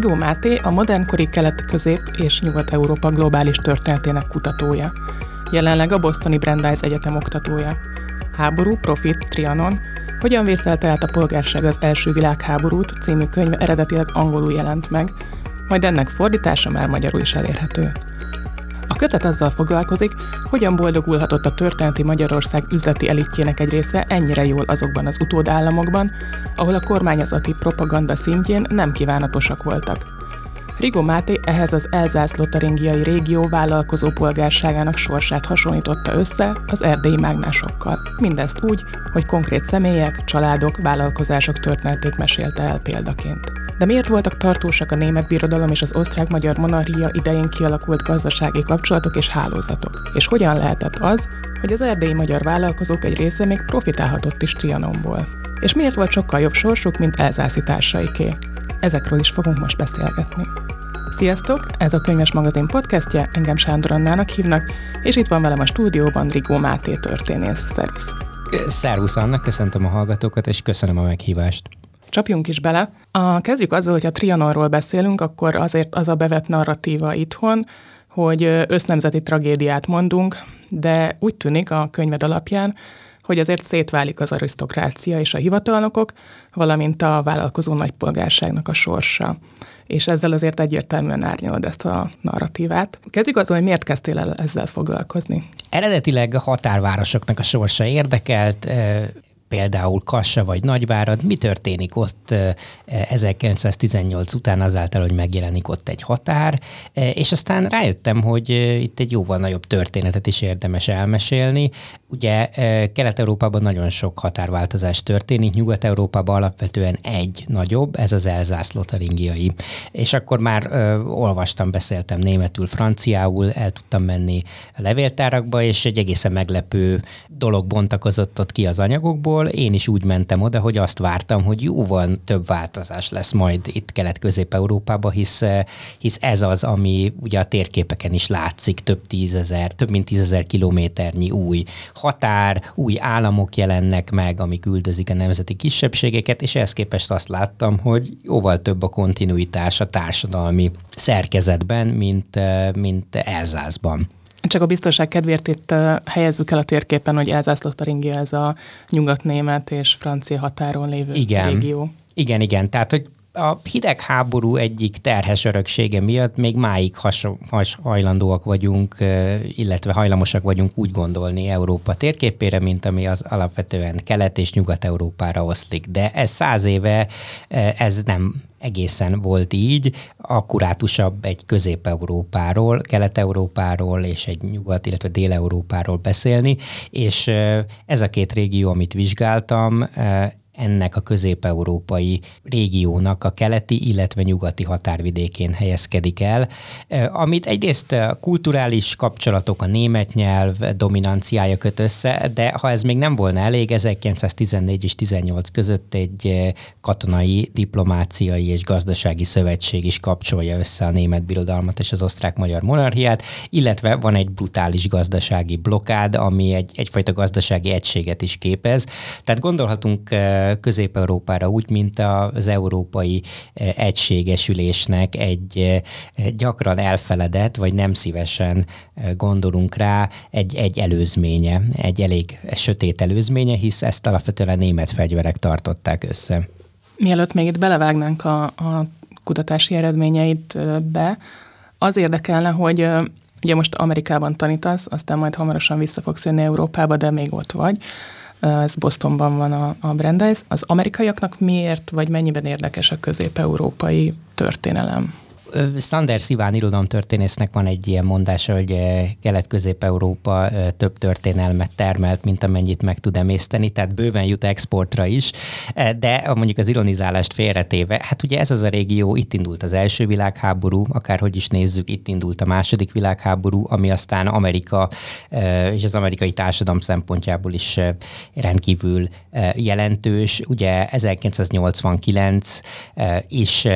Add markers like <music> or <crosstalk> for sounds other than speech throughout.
Rigó Máté a modernkori kelet-közép és nyugat-európa globális történetének kutatója. Jelenleg a Bostoni Brandeis Egyetem oktatója. Háború, profit, trianon, hogyan vészelte át a polgárság az első világháborút című könyv eredetileg angolul jelent meg, majd ennek fordítása már magyarul is elérhető. Kötet azzal foglalkozik, hogyan boldogulhatott a történeti Magyarország üzleti elitjének egy része ennyire jól azokban az utódállamokban, ahol a kormányzati propaganda szintjén nem kívánatosak voltak. Rigó Máté ehhez az elzász-lotaringiai régió vállalkozó polgárságának sorsát hasonlította össze az erdélyi mágnásokkal. Mindezt úgy, hogy konkrét személyek, családok, vállalkozások történetét mesélte el példaként. De miért voltak tartósak a német birodalom és az osztrák-magyar monarchia idején kialakult gazdasági kapcsolatok és hálózatok? És hogyan lehetett az, hogy az erdélyi magyar vállalkozók egy része még profitálhatott is Trianonból? És miért volt sokkal jobb sorsuk, mint elzászi társaiké? Ezekről is fogunk most beszélgetni. Sziasztok! Ez a Könyves Magazin podcastje, engem Sándor Annának hívnak, és itt van velem a stúdióban Rigó Máté történész. Szervusz! Szervusz Anna, köszöntöm a hallgatókat, és köszönöm a meghívást. Csapjunk is bele. A, kezdjük azzal, hogy a Trianonról beszélünk, akkor azért az a bevett narratíva itthon, hogy össznemzeti tragédiát mondunk, de úgy tűnik a könyved alapján, hogy azért szétválik az arisztokrácia és a hivatalnokok, valamint a vállalkozó nagypolgárságnak a sorsa. És ezzel azért egyértelműen árnyalod ezt a narratívát. Kezdjük azzal, hogy miért kezdtél el ezzel foglalkozni? Eredetileg a határvárosoknak a sorsa érdekelt, például Kassa vagy Nagyvárad, mi történik ott 1918 után azáltal, hogy megjelenik ott egy határ, és aztán rájöttem, hogy itt egy jóval nagyobb történetet is érdemes elmesélni. Ugye Kelet-Európában nagyon sok határváltozás történik, Nyugat-Európában alapvetően egy nagyobb, ez az elzász lotaringiai. És akkor már ö, olvastam, beszéltem németül, franciául, el tudtam menni a levéltárakba, és egy egészen meglepő dolog bontakozott ott ki az anyagokból, Európából, én is úgy mentem oda, hogy azt vártam, hogy jóval több változás lesz majd itt Kelet-Közép-Európában, hisz, hisz ez az, ami ugye a térképeken is látszik, több tízezer, több mint tízezer kilométernyi új határ, új államok jelennek meg, amik üldözik a nemzeti kisebbségeket, és ehhez képest azt láttam, hogy jóval több a kontinuitás a társadalmi szerkezetben, mint, mint Elzászban. Csak a biztonság kedvéért itt helyezzük el a térképen, hogy Elzászlótaringia ez a nyugatnémet és francia határon lévő igen. régió. Igen, igen. Tehát, hogy a hidegháború egyik terhes öröksége miatt még máig has, has, hajlandóak vagyunk, illetve hajlamosak vagyunk úgy gondolni Európa térképére, mint ami az alapvetően kelet- és nyugat-európára oszlik. De ez száz éve ez nem egészen volt így, akkurátusabb egy Közép-Európáról, Kelet-Európáról és egy Nyugat, illetve Dél-Európáról beszélni, és ez a két régió, amit vizsgáltam, ennek a közép-európai régiónak a keleti, illetve nyugati határvidékén helyezkedik el, amit egyrészt kulturális kapcsolatok, a német nyelv dominanciája köt össze, de ha ez még nem volna elég, 1914 és 18 között egy katonai, diplomáciai és gazdasági szövetség is kapcsolja össze a német birodalmat és az osztrák-magyar monarchiát, illetve van egy brutális gazdasági blokád, ami egy, egyfajta gazdasági egységet is képez. Tehát gondolhatunk Közép-Európára úgy, mint az európai eh, egységesülésnek egy eh, gyakran elfeledett, vagy nem szívesen eh, gondolunk rá egy, egy előzménye, egy elég sötét előzménye, hisz ezt alapvetően német fegyverek tartották össze. Mielőtt még itt belevágnánk a, a kutatási eredményeidbe, az érdekelne, hogy ugye most Amerikában tanítasz, aztán majd hamarosan vissza fogsz jönni Európába, de még ott vagy ez Bostonban van a, a Brandeis. Az amerikaiaknak miért, vagy mennyiben érdekes a közép-európai történelem? Sanders Iván irodalomtörténésznek van egy ilyen mondása, hogy Kelet-Közép-Európa több történelmet termelt, mint amennyit meg tud emészteni, tehát bőven jut exportra is, de mondjuk az ironizálást félretéve, hát ugye ez az a régió, itt indult az első világháború, akárhogy is nézzük, itt indult a második világháború, ami aztán Amerika és az amerikai társadalom szempontjából is rendkívül jelentős. Ugye 1989 is,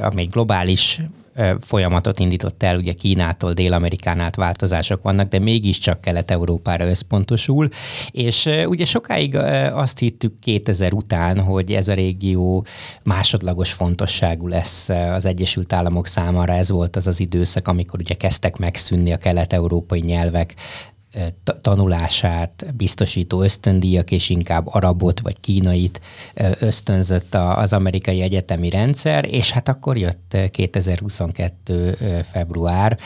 ami egy globális folyamatot indított el, ugye Kínától, Dél-Amerikán át változások vannak, de mégiscsak Kelet-Európára összpontosul, és ugye sokáig azt hittük 2000 után, hogy ez a régió másodlagos fontosságú lesz az Egyesült Államok számára, ez volt az az időszak, amikor ugye kezdtek megszűnni a kelet-európai nyelvek, tanulását biztosító ösztöndíjak, és inkább arabot vagy kínait ösztönzött az amerikai egyetemi rendszer, és hát akkor jött 2022. február,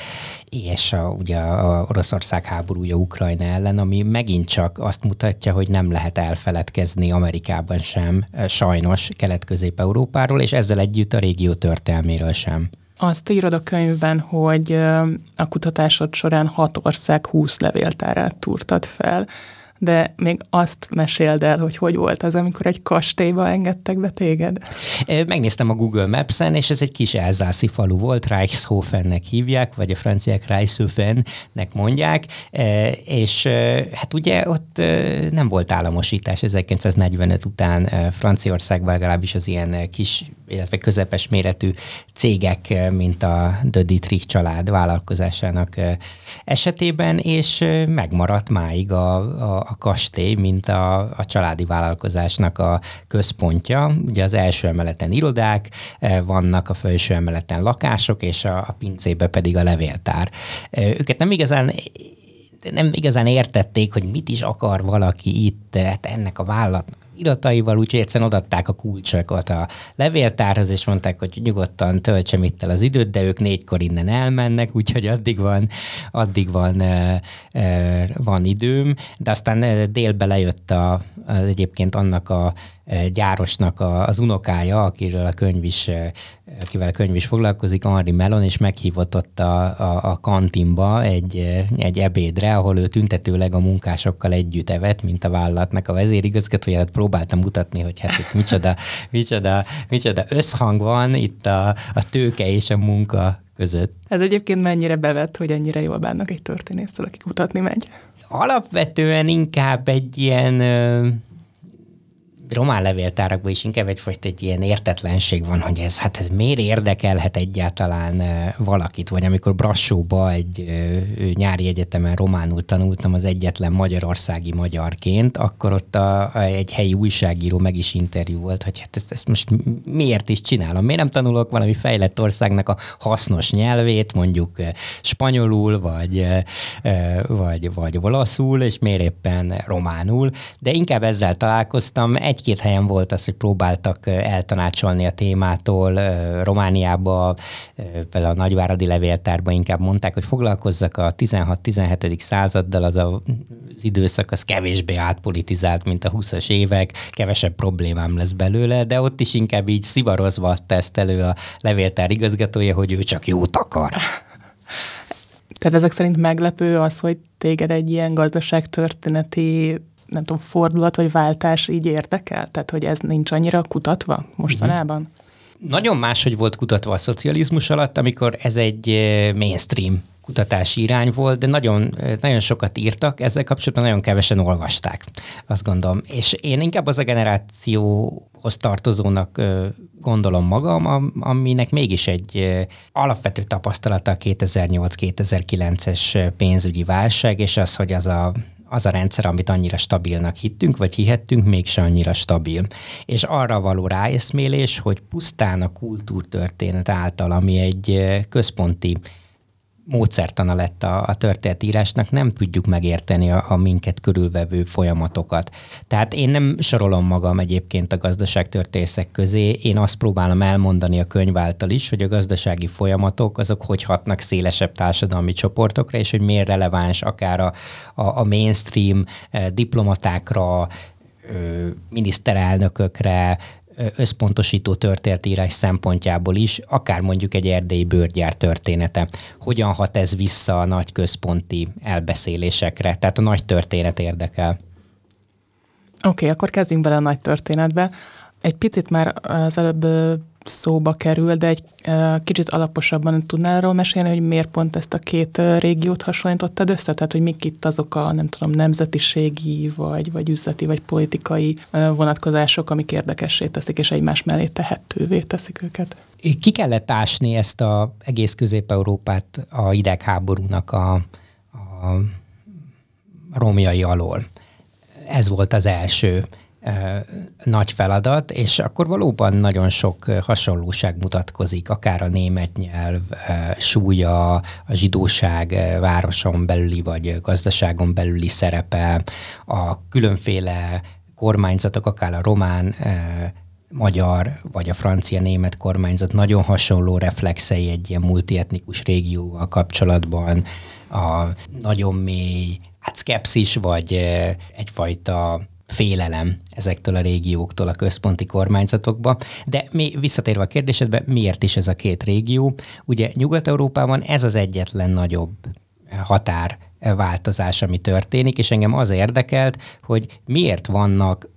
és a, ugye a Oroszország háborúja Ukrajna ellen, ami megint csak azt mutatja, hogy nem lehet elfeledkezni Amerikában sem, sajnos Kelet-Közép-Európáról, és ezzel együtt a régió történelméről sem. Azt írod a könyvben, hogy a kutatásod során hat ország húsz levéltárát túrtad fel de még azt meséld el, hogy hogy volt az, amikor egy kastélyba engedtek be téged? Megnéztem a Google Maps-en, és ez egy kis elzászi falu volt, Reichshofennek hívják, vagy a franciák Reichshofennek mondják, és hát ugye ott nem volt államosítás 1945 után Franciaországban legalábbis az ilyen kis, illetve közepes méretű cégek, mint a The Dietrich család vállalkozásának esetében, és megmaradt máig a, a, a kastély, mint a, a családi vállalkozásnak a központja. Ugye az első emeleten irodák eh, vannak, a felső emeleten lakások, és a, a pincébe pedig a levéltár. Eh, őket nem igazán nem igazán értették, hogy mit is akar valaki itt, hát ennek a vállalatnak irataival, úgyhogy egyszerűen odatták a kulcsokat a levéltárhoz, és mondták, hogy nyugodtan töltsem itt el az időt, de ők négykor innen elmennek, úgyhogy addig van, addig van, van időm. De aztán délbe lejött a, az egyébként annak a gyárosnak az unokája, akiről a könyv is, akivel a könyv is foglalkozik, Henri Melon, és meghívott ott a, a, a kantinba egy, egy ebédre, ahol ő tüntetőleg a munkásokkal együtt evett, mint a vállalatnak a vezérigazgatóját. Próbáltam mutatni, hogy hát itt micsoda, <laughs> micsoda, micsoda összhang van itt a, a tőke és a munka között. Ez egyébként mennyire bevett, hogy ennyire jól bánnak egy történésztől, aki kutatni megy? Alapvetően inkább egy ilyen román levéltárakban is inkább egyfajta egy ilyen értetlenség van, hogy ez, hát ez miért érdekelhet egyáltalán valakit, vagy amikor Brassóba egy nyári egyetemen románul tanultam az egyetlen magyarországi magyarként, akkor ott a, a, egy helyi újságíró meg is interjú volt, hogy hát ezt, ezt most miért is csinálom, miért nem tanulok valami fejlett országnak a hasznos nyelvét, mondjuk spanyolul, vagy, vagy, vagy olaszul, és miért éppen románul, de inkább ezzel találkoztam, egy egy-két helyen volt az, hogy próbáltak eltanácsolni a témától. Romániába, például a Nagyváradi Levéltárban inkább mondták, hogy foglalkozzak a 16-17. századdal, az a, az időszak az kevésbé átpolitizált, mint a 20-as évek, kevesebb problémám lesz belőle, de ott is inkább így szivarozva adta ezt elő a levéltár igazgatója, hogy ő csak jót akar. Tehát ezek szerint meglepő az, hogy téged egy ilyen gazdaságtörténeti nem tudom, fordulat vagy váltás így érdekel? Tehát, hogy ez nincs annyira kutatva mostanában? Mm-hmm. Nagyon máshogy volt kutatva a szocializmus alatt, amikor ez egy eh, mainstream kutatási irány volt, de nagyon, eh, nagyon sokat írtak, ezzel kapcsolatban nagyon kevesen olvasták, azt gondolom. És én inkább az a generációhoz tartozónak eh, gondolom magam, aminek mégis egy alapvető tapasztalata a 2008-2009-es pénzügyi válság, és az, hogy az a az a rendszer, amit annyira stabilnak hittünk, vagy hihettünk, mégse annyira stabil. És arra való ráeszmélés, hogy pusztán a kultúrtörténet által, ami egy központi módszertana lett a, a történetírásnak, nem tudjuk megérteni a, a minket körülvevő folyamatokat. Tehát én nem sorolom magam egyébként a gazdaságtörténészek közé, én azt próbálom elmondani a könyv által is, hogy a gazdasági folyamatok azok hogy hatnak szélesebb társadalmi csoportokra, és hogy miért releváns akár a, a, a mainstream eh, diplomatákra, miniszterelnökökre, összpontosító történetírás szempontjából is, akár mondjuk egy erdélyi bőrgyár története. Hogyan hat ez vissza a nagy központi elbeszélésekre? Tehát a nagy történet érdekel. Oké, okay, akkor kezdjünk bele a nagy történetbe. Egy picit már az előbb szóba kerül, de egy kicsit alaposabban tudnál arról mesélni, hogy miért pont ezt a két régiót hasonlítottad össze? Tehát, hogy mik itt azok a, nem tudom, nemzetiségi, vagy, vagy üzleti, vagy politikai vonatkozások, amik érdekessé teszik, és egymás mellé tehetővé teszik őket? ki kellett ásni ezt az egész Közép-Európát a hidegháborúnak a, a romjai alól. Ez volt az első nagy feladat, és akkor valóban nagyon sok hasonlóság mutatkozik, akár a német nyelv súlya, a zsidóság városon belüli vagy gazdaságon belüli szerepe, a különféle kormányzatok, akár a román magyar vagy a francia-német kormányzat nagyon hasonló reflexei egy ilyen multietnikus régióval kapcsolatban, a nagyon mély hát szkepszis, vagy egyfajta félelem ezektől a régióktól a központi kormányzatokba. De mi, visszatérve a kérdésedbe, miért is ez a két régió? Ugye Nyugat-Európában ez az egyetlen nagyobb határ változás, ami történik, és engem az érdekelt, hogy miért vannak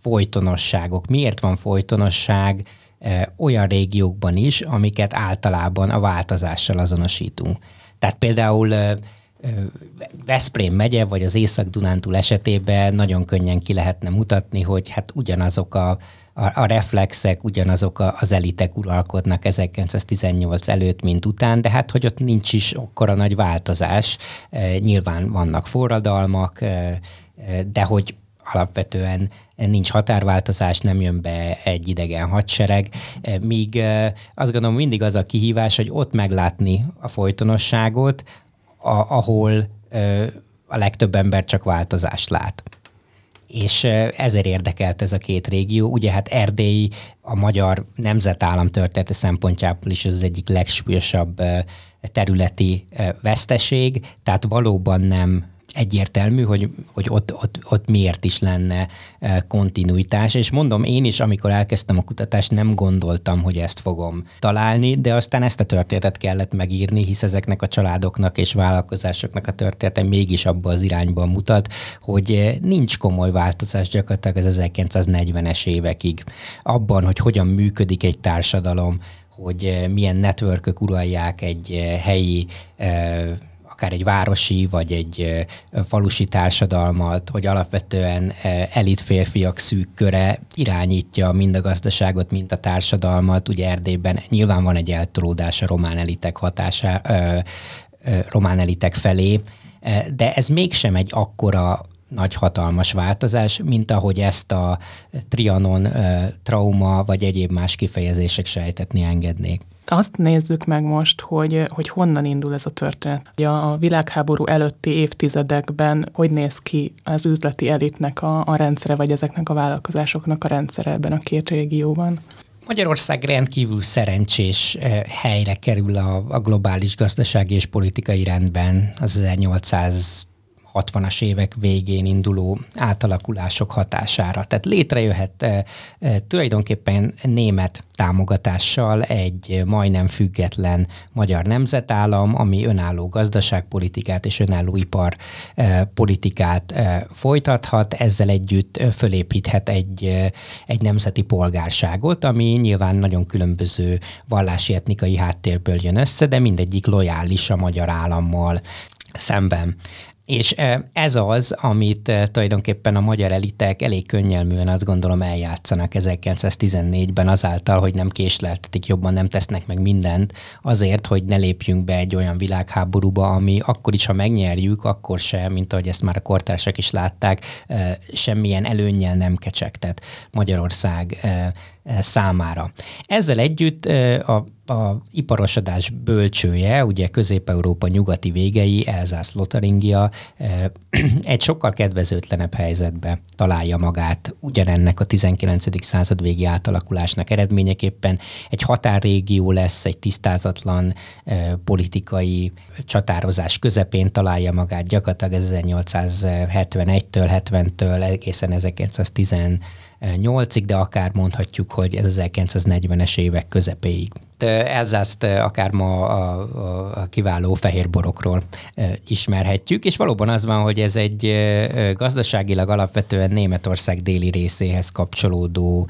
folytonosságok, miért van folytonosság olyan régiókban is, amiket általában a változással azonosítunk. Tehát például Veszprém megye, vagy az Észak-Dunántúl esetében nagyon könnyen ki lehetne mutatni, hogy hát ugyanazok a, a, a reflexek, ugyanazok a, az elitek uralkodnak 1918 előtt, mint után, de hát hogy ott nincs is akkora nagy változás. Nyilván vannak forradalmak, de hogy alapvetően nincs határváltozás, nem jön be egy idegen hadsereg, míg azt gondolom mindig az a kihívás, hogy ott meglátni a folytonosságot, a, ahol a legtöbb ember csak változást lát. És ezért érdekelt ez a két régió. Ugye hát Erdély a magyar nemzetállam története szempontjából is az egyik legsúlyosabb területi veszteség, tehát valóban nem egyértelmű, hogy, hogy ott, ott, ott miért is lenne e, kontinuitás, és mondom, én is, amikor elkezdtem a kutatást, nem gondoltam, hogy ezt fogom találni, de aztán ezt a történetet kellett megírni, hisz ezeknek a családoknak és vállalkozásoknak a története mégis abba az irányba mutat, hogy e, nincs komoly változás gyakorlatilag az 1940-es évekig. Abban, hogy hogyan működik egy társadalom, hogy e, milyen networkök uralják egy helyi akár egy városi vagy egy falusi társadalmat, hogy alapvetően elit férfiak szűk köre irányítja mind a gazdaságot, mind a társadalmat. Ugye Erdélyben nyilván van egy eltolódás a román elitek hatása, román elitek felé, de ez mégsem egy akkora nagy hatalmas változás, mint ahogy ezt a trianon trauma vagy egyéb más kifejezések sejtetni engednék. Azt nézzük meg most, hogy, hogy honnan indul ez a történet. A világháború előtti évtizedekben hogy néz ki az üzleti elitnek a, a rendszere, vagy ezeknek a vállalkozásoknak a rendszere ebben a két régióban? Magyarország rendkívül szerencsés helyre kerül a, a globális gazdasági és politikai rendben az 1800 60-as évek végén induló átalakulások hatására. Tehát létrejöhet e, e, tulajdonképpen német támogatással egy majdnem független magyar nemzetállam, ami önálló gazdaságpolitikát és önálló iparpolitikát e, folytathat, ezzel együtt fölépíthet egy, egy nemzeti polgárságot, ami nyilván nagyon különböző vallási etnikai háttérből jön össze, de mindegyik lojális a magyar állammal szemben. És ez az, amit tulajdonképpen a magyar elitek elég könnyelműen azt gondolom eljátszanak 1914-ben azáltal, hogy nem késleltetik jobban, nem tesznek meg mindent azért, hogy ne lépjünk be egy olyan világháborúba, ami akkor is, ha megnyerjük, akkor se, mint ahogy ezt már a kortársak is látták, semmilyen előnnyel nem kecsegtet Magyarország számára. Ezzel együtt a a iparosodás bölcsője, ugye Közép-Európa nyugati végei, Elzász Lotaringia <clears throat> egy sokkal kedvezőtlenebb helyzetbe találja magát ugyanennek a 19. század végi átalakulásnak eredményeképpen. Egy határrégió lesz, egy tisztázatlan politikai csatározás közepén találja magát gyakorlatilag 1871-től, 70-től egészen 1910 8-ig, de akár mondhatjuk, hogy ez az 1940-es évek közepéig. Elzászt akár ma a, a, a kiváló fehér borokról ismerhetjük, és valóban az van, hogy ez egy gazdaságilag alapvetően Németország déli részéhez kapcsolódó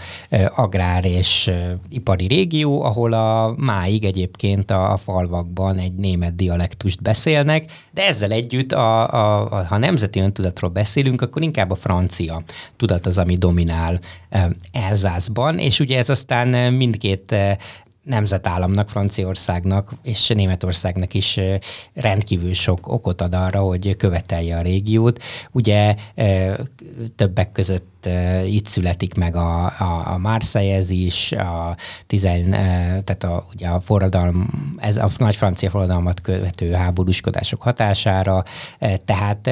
agrár és ipari régió, ahol a máig egyébként a falvakban egy német dialektust beszélnek, de ezzel együtt, a, a, a, ha nemzeti öntudatról beszélünk, akkor inkább a francia tudat az, ami dominál Elzászban, és ugye ez aztán mindkét nemzetállamnak, Franciaországnak és Németországnak is rendkívül sok okot ad arra, hogy követelje a régiót. Ugye többek között itt születik meg a, a, a Marseillez is, a, tizen, tehát a, ugye a forradalom, ez a nagy francia forradalmat követő háborúskodások hatására, tehát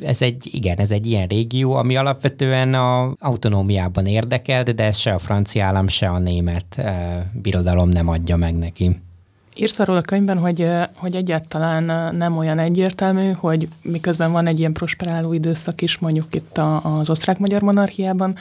ez egy, igen, ez egy ilyen régió, ami alapvetően a autonómiában érdekelt, de ez se a francia állam, se a német birodalom nem adja meg neki. Írsz arról a könyvben, hogy, hogy egyáltalán nem olyan egyértelmű, hogy miközben van egy ilyen prosperáló időszak is, mondjuk itt a, az osztrák-magyar monarchiában,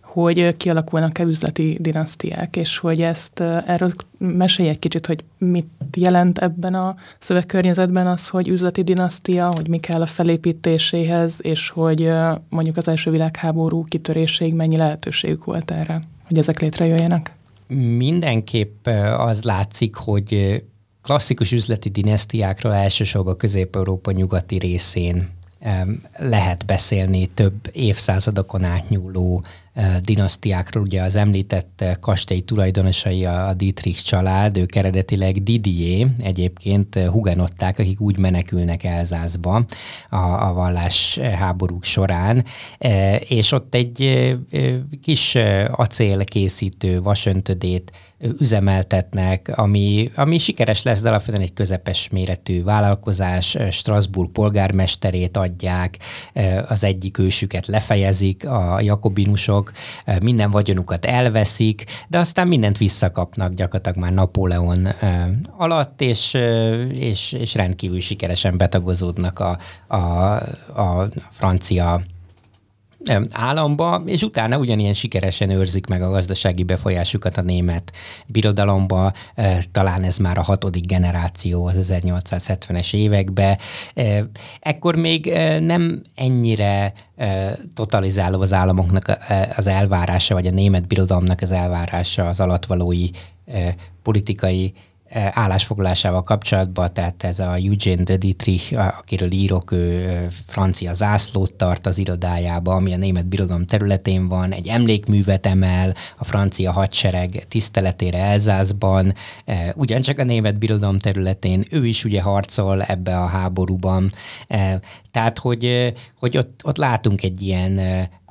hogy kialakulnak-e üzleti dinasztiák, és hogy ezt erről mesélj egy kicsit, hogy mit jelent ebben a szövegkörnyezetben az, hogy üzleti dinasztia, hogy mi kell a felépítéséhez, és hogy mondjuk az első világháború kitöréséig mennyi lehetőségük volt erre, hogy ezek létrejöjjenek mindenképp az látszik, hogy klasszikus üzleti dinasztiákról elsősorban Közép-Európa nyugati részén lehet beszélni több évszázadokon átnyúló dinasztiákról, ugye az említett kastély tulajdonosai a Dietrich család, ők eredetileg Didier, egyébként hugenották, akik úgy menekülnek Elzászba a, a vallás háborúk során, és ott egy kis acélkészítő vasöntödét üzemeltetnek, ami, ami sikeres lesz, de alapvetően egy közepes méretű vállalkozás, Strasbourg polgármesterét adják, az egyik ősüket lefejezik, a jakobinusok, minden vagyonukat elveszik, de aztán mindent visszakapnak gyakorlatilag már Napóleon alatt, és, és, és rendkívül sikeresen betagozódnak a, a, a francia államba, és utána ugyanilyen sikeresen őrzik meg a gazdasági befolyásukat a német birodalomba, talán ez már a hatodik generáció az 1870-es években. Ekkor még nem ennyire totalizáló az államoknak az elvárása, vagy a német birodalomnak az elvárása az alatvalói politikai állásfoglalásával kapcsolatban, tehát ez a Eugene de Dietrich, akiről írok, ő francia zászlót tart az irodájába, ami a német birodalom területén van, egy emlékművet emel a francia hadsereg tiszteletére Elzászban, ugyancsak a német birodalom területén, ő is ugye harcol ebbe a háborúban, tehát hogy, hogy ott, ott látunk egy ilyen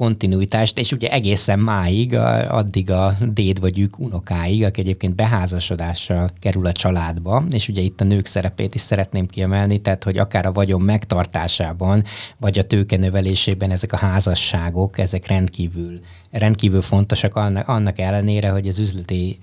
kontinuitást, és ugye egészen máig, addig a déd vagy ők unokáig, aki egyébként beházasodással kerül a családba, és ugye itt a nők szerepét is szeretném kiemelni, tehát hogy akár a vagyon megtartásában, vagy a tőke növelésében ezek a házasságok, ezek rendkívül, rendkívül fontosak annak, annak ellenére, hogy az üzleti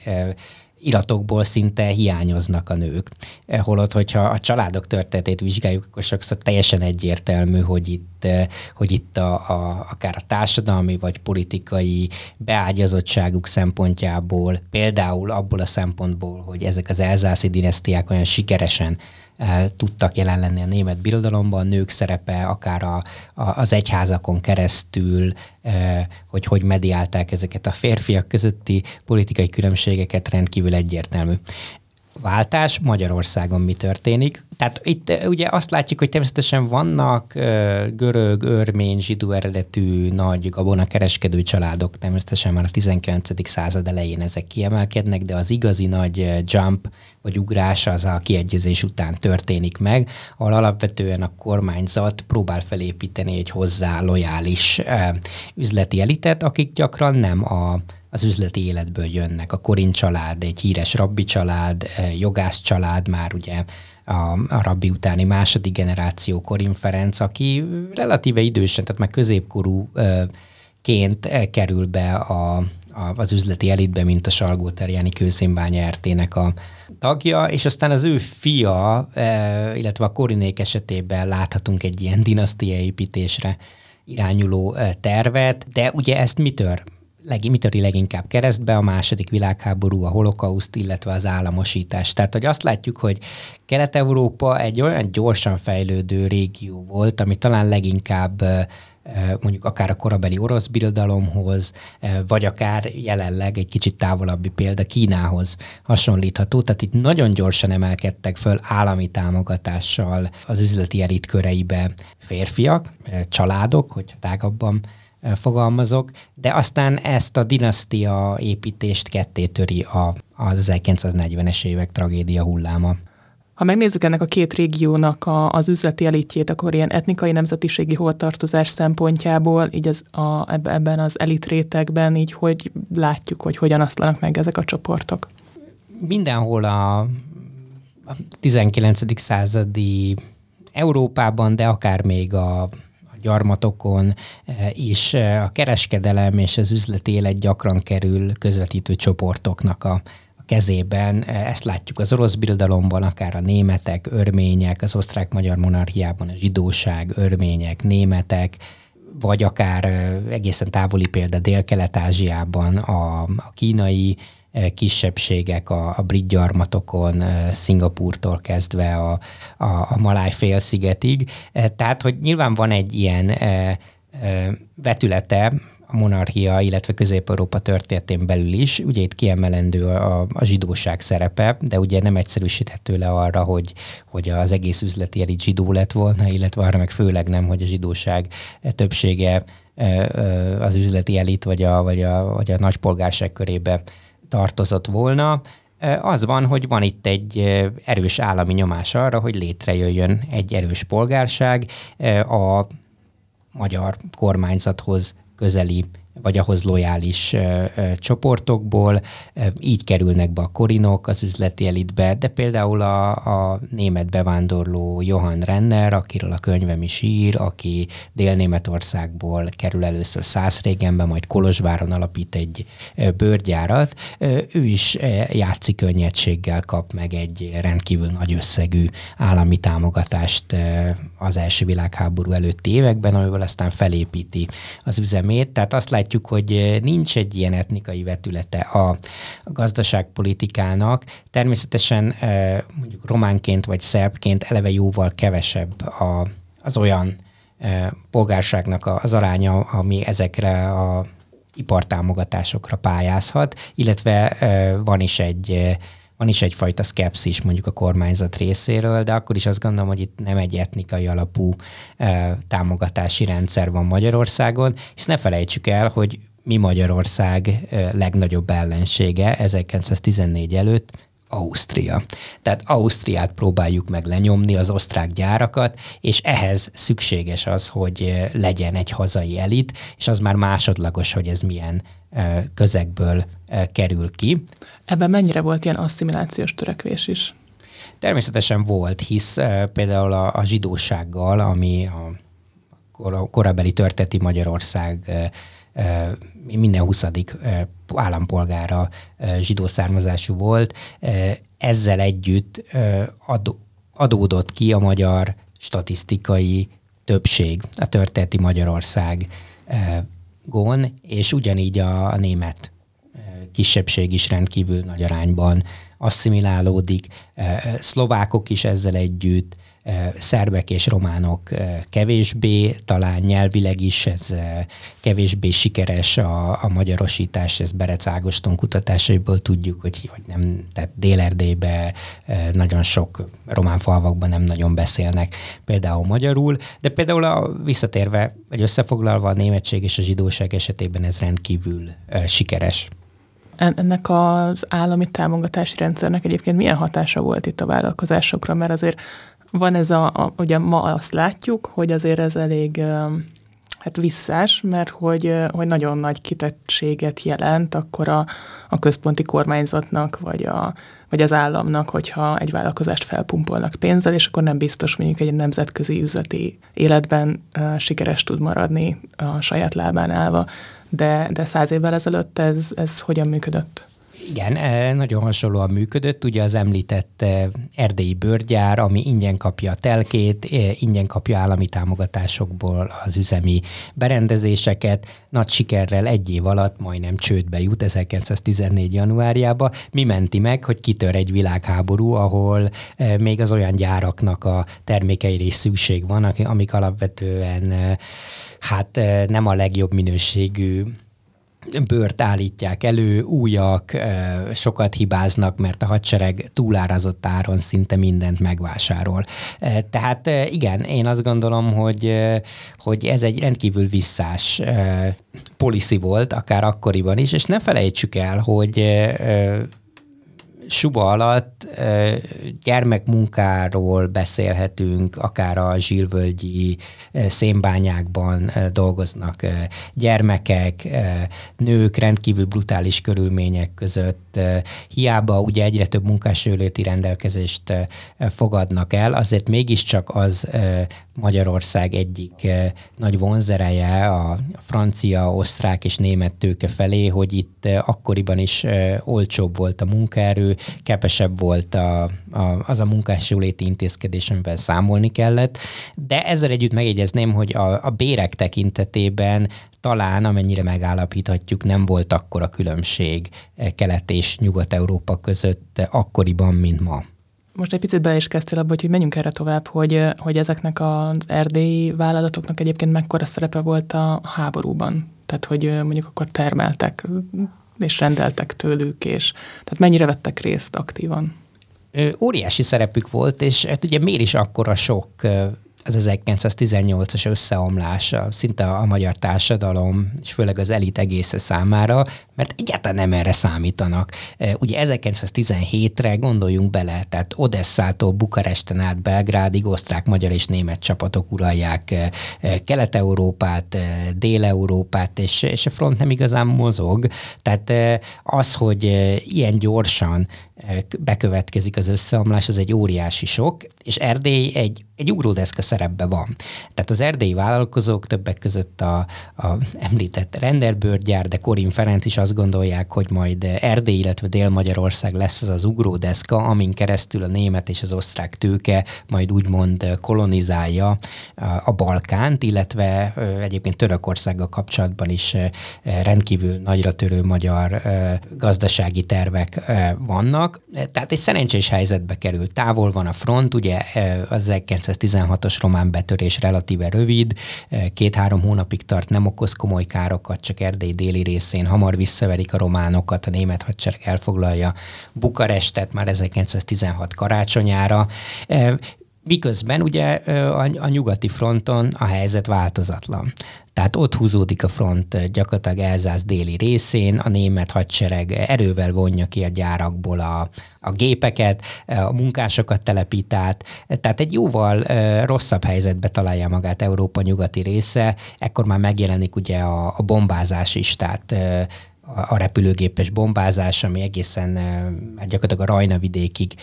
iratokból szinte hiányoznak a nők. Holott, hogyha a családok történetét vizsgáljuk, akkor sokszor teljesen egyértelmű, hogy itt, hogy itt a, a, akár a társadalmi vagy politikai beágyazottságuk szempontjából, például abból a szempontból, hogy ezek az elzászi dinasztiák olyan sikeresen tudtak jelen lenni a német birodalomban, a nők szerepe akár a, a, az egyházakon keresztül, hogy hogy mediálták ezeket a férfiak közötti politikai különbségeket rendkívül egyértelmű váltás, Magyarországon mi történik. Tehát itt ugye azt látjuk, hogy természetesen vannak görög, örmény, zsidó eredetű nagy gabonakereskedő családok, természetesen már a 19. század elején ezek kiemelkednek, de az igazi nagy jump vagy ugrás az a kiegyezés után történik meg, ahol alapvetően a kormányzat próbál felépíteni egy hozzá lojális üzleti elitet, akik gyakran nem a az üzleti életből jönnek. A Korin család, egy híres rabbi család, jogász család már ugye a, a rabbi utáni második generáció Korin Ferenc, aki relatíve idősen, tehát már középkorúként kerül be a, a, az üzleti elitbe, mint a Salgó Terjáni Kőszínbánya RT-nek a tagja, és aztán az ő fia, illetve a Korinék esetében láthatunk egy ilyen dinasztiaépítésre irányuló tervet, de ugye ezt mitől leg, mit töri leginkább keresztbe a második világháború, a holokauszt, illetve az államosítás. Tehát, hogy azt látjuk, hogy Kelet-Európa egy olyan gyorsan fejlődő régió volt, ami talán leginkább mondjuk akár a korabeli orosz birodalomhoz, vagy akár jelenleg egy kicsit távolabbi példa Kínához hasonlítható. Tehát itt nagyon gyorsan emelkedtek föl állami támogatással az üzleti elit köreibe férfiak, családok, hogyha tágabban fogalmazok, de aztán ezt a dinasztia építést ketté töri a, az 1940-es évek tragédia hulláma. Ha megnézzük ennek a két régiónak a, az üzleti elitjét, akkor ilyen etnikai nemzetiségi hovatartozás szempontjából, így az, a, ebben az elit rétegben, így hogy látjuk, hogy hogyan aszlanak meg ezek a csoportok? Mindenhol a 19. századi Európában, de akár még a gyarmatokon is a kereskedelem és az üzleti élet gyakran kerül közvetítő csoportoknak a, kezében. Ezt látjuk az orosz birodalomban, akár a németek, örmények, az osztrák-magyar monarchiában a zsidóság, örmények, németek, vagy akár egészen távoli példa Dél-Kelet-Ázsiában a, a kínai kisebbségek a, a brit gyarmatokon, Szingapúrtól kezdve a, a, a Maláj félszigetig. Tehát, hogy nyilván van egy ilyen vetülete a monarchia, illetve Közép-Európa történetén belül is. Ugye itt kiemelendő a, a zsidóság szerepe, de ugye nem egyszerűsíthető le arra, hogy, hogy az egész üzleti elit zsidó lett volna, illetve arra meg főleg nem, hogy a zsidóság többsége az üzleti elit vagy a, vagy a, vagy a nagypolgárság körébe tartozott volna. Az van, hogy van itt egy erős állami nyomás arra, hogy létrejöjjön egy erős polgárság a magyar kormányzathoz közeli vagy ahhoz lojális csoportokból, így kerülnek be a korinok az üzleti elitbe, de például a, a német bevándorló Johann Renner, akiről a könyvem is ír, aki Dél-Németországból kerül először Szászrégenbe, majd Kolozsváron alapít egy bőrgyárat, ő is játszik könnyedséggel kap meg egy rendkívül nagy összegű állami támogatást az első világháború előtti években, amivel aztán felépíti az üzemét, tehát azt látjuk, látjuk, hogy eh, nincs egy ilyen etnikai vetülete a, gazdaságpolitikának. Természetesen eh, mondjuk románként vagy szerbként eleve jóval kevesebb a, az olyan eh, polgárságnak az aránya, ami ezekre a ipartámogatásokra pályázhat, illetve van is egy van is egyfajta szkepszis mondjuk a kormányzat részéről, de akkor is azt gondolom, hogy itt nem egy etnikai alapú e, támogatási rendszer van Magyarországon, és ne felejtsük el, hogy mi Magyarország e, legnagyobb ellensége 1914 előtt Ausztria. Tehát Ausztriát próbáljuk meg lenyomni, az osztrák gyárakat, és ehhez szükséges az, hogy legyen egy hazai elit, és az már másodlagos, hogy ez milyen közegből kerül ki. Ebben mennyire volt ilyen asszimilációs törekvés is? Természetesen volt, hisz például a, a zsidósággal, ami a korabeli történeti Magyarország minden 20. állampolgára zsidó származású volt, ezzel együtt adódott ki a magyar statisztikai többség, a történeti Magyarország gon, és ugyanígy a, a német kisebbség is rendkívül nagy arányban asszimilálódik, szlovákok is ezzel együtt, szerbek és románok kevésbé, talán nyelvileg is ez kevésbé sikeres a, a magyarosítás, ez Berec Ágoston kutatásaiból tudjuk, hogy, hogy nem, tehát Dél-Erdélybe nagyon sok román falvakban nem nagyon beszélnek például magyarul, de például a, visszatérve, vagy összefoglalva a németség és a zsidóság esetében ez rendkívül sikeres. Ennek az állami támogatási rendszernek egyébként milyen hatása volt itt a vállalkozásokra, mert azért van ez a, a ugye ma azt látjuk, hogy azért ez elég hát visszás, mert hogy, hogy nagyon nagy kitettséget jelent akkor a, a központi kormányzatnak, vagy, a, vagy az államnak, hogyha egy vállalkozást felpumpolnak pénzzel, és akkor nem biztos mondjuk egy nemzetközi üzleti életben uh, sikeres tud maradni a saját lábán állva. De, de száz évvel ezelőtt ez, ez hogyan működött? Igen, e, nagyon hasonlóan működött. Ugye az említett e, erdélyi bőrgyár, ami ingyen kapja a telkét, e, ingyen kapja állami támogatásokból az üzemi berendezéseket. Nagy sikerrel egy év alatt majdnem csődbe jut 1914. januárjába. Mi menti meg, hogy kitör egy világháború, ahol még az olyan gyáraknak a termékeire is szükség van, amik alapvetően hát nem a legjobb minőségű bőrt állítják elő, újak, sokat hibáznak, mert a hadsereg túlárazott áron szinte mindent megvásárol. Tehát igen, én azt gondolom, hogy, hogy ez egy rendkívül visszás policy volt, akár akkoriban is, és ne felejtsük el, hogy suba alatt gyermekmunkáról beszélhetünk, akár a zsílvölgyi szénbányákban dolgoznak gyermekek, nők rendkívül brutális körülmények között. Hiába ugye egyre több munkásjóléti rendelkezést fogadnak el, azért mégiscsak az Magyarország egyik nagy vonzereje a francia, osztrák és német tőke felé, hogy itt akkoriban is olcsóbb volt a munkaerő, kevesebb volt a, a, az a munkásjóléti intézkedés, amivel számolni kellett, de ezzel együtt megjegyezném, hogy a, a bérek tekintetében talán, amennyire megállapíthatjuk, nem volt akkora különbség Kelet és Nyugat-Európa között akkoriban, mint ma. Most egy picit bele is kezdtél abba, hogy menjünk erre tovább, hogy, hogy ezeknek az erdélyi vállalatoknak egyébként mekkora szerepe volt a háborúban. Tehát, hogy mondjuk akkor termeltek és rendeltek tőlük, és tehát mennyire vettek részt aktívan? Óriási szerepük volt, és hát ugye miért is akkora sok az 1918-as összeomlása szinte a magyar társadalom, és főleg az elit egésze számára, mert egyáltalán nem erre számítanak. E, ugye 1917-re gondoljunk bele, tehát Odesszától Bukaresten át Belgrádig osztrák, magyar és német csapatok uralják e, e, Kelet-Európát, Dél-Európát, és, és a front nem igazán mozog. Tehát az, hogy ilyen gyorsan bekövetkezik az összeomlás, az egy óriási sok, és Erdély egy, egy ugródeszka szerepbe van. Tehát az erdélyi vállalkozók többek között a, a említett renderbőrgyár, de Korin Ferenc is azt gondolják, hogy majd Erdély, illetve Dél-Magyarország lesz az az ugródeszka, amin keresztül a német és az osztrák tőke majd úgymond kolonizálja a Balkánt, illetve egyébként Törökországgal kapcsolatban is rendkívül nagyra törő magyar gazdasági tervek vannak. Tehát egy szerencsés helyzetbe kerül. Távol van a front, ugye az 1916-os román betörés relatíve rövid, két-három hónapig tart, nem okoz komoly károkat, csak Erdély déli részén hamar visszaverik a románokat, a német hadsereg elfoglalja Bukarestet már 1916 karácsonyára. Miközben ugye a, nyugati fronton a helyzet változatlan. Tehát ott húzódik a front gyakorlatilag Elzász déli részén, a német hadsereg erővel vonja ki a gyárakból a, a gépeket, a munkásokat telepít át, tehát egy jóval rosszabb helyzetbe találja magát Európa nyugati része, ekkor már megjelenik ugye a, a bombázás is, tehát a repülőgépes bombázás, ami egészen hát gyakorlatilag a Rajna vidékig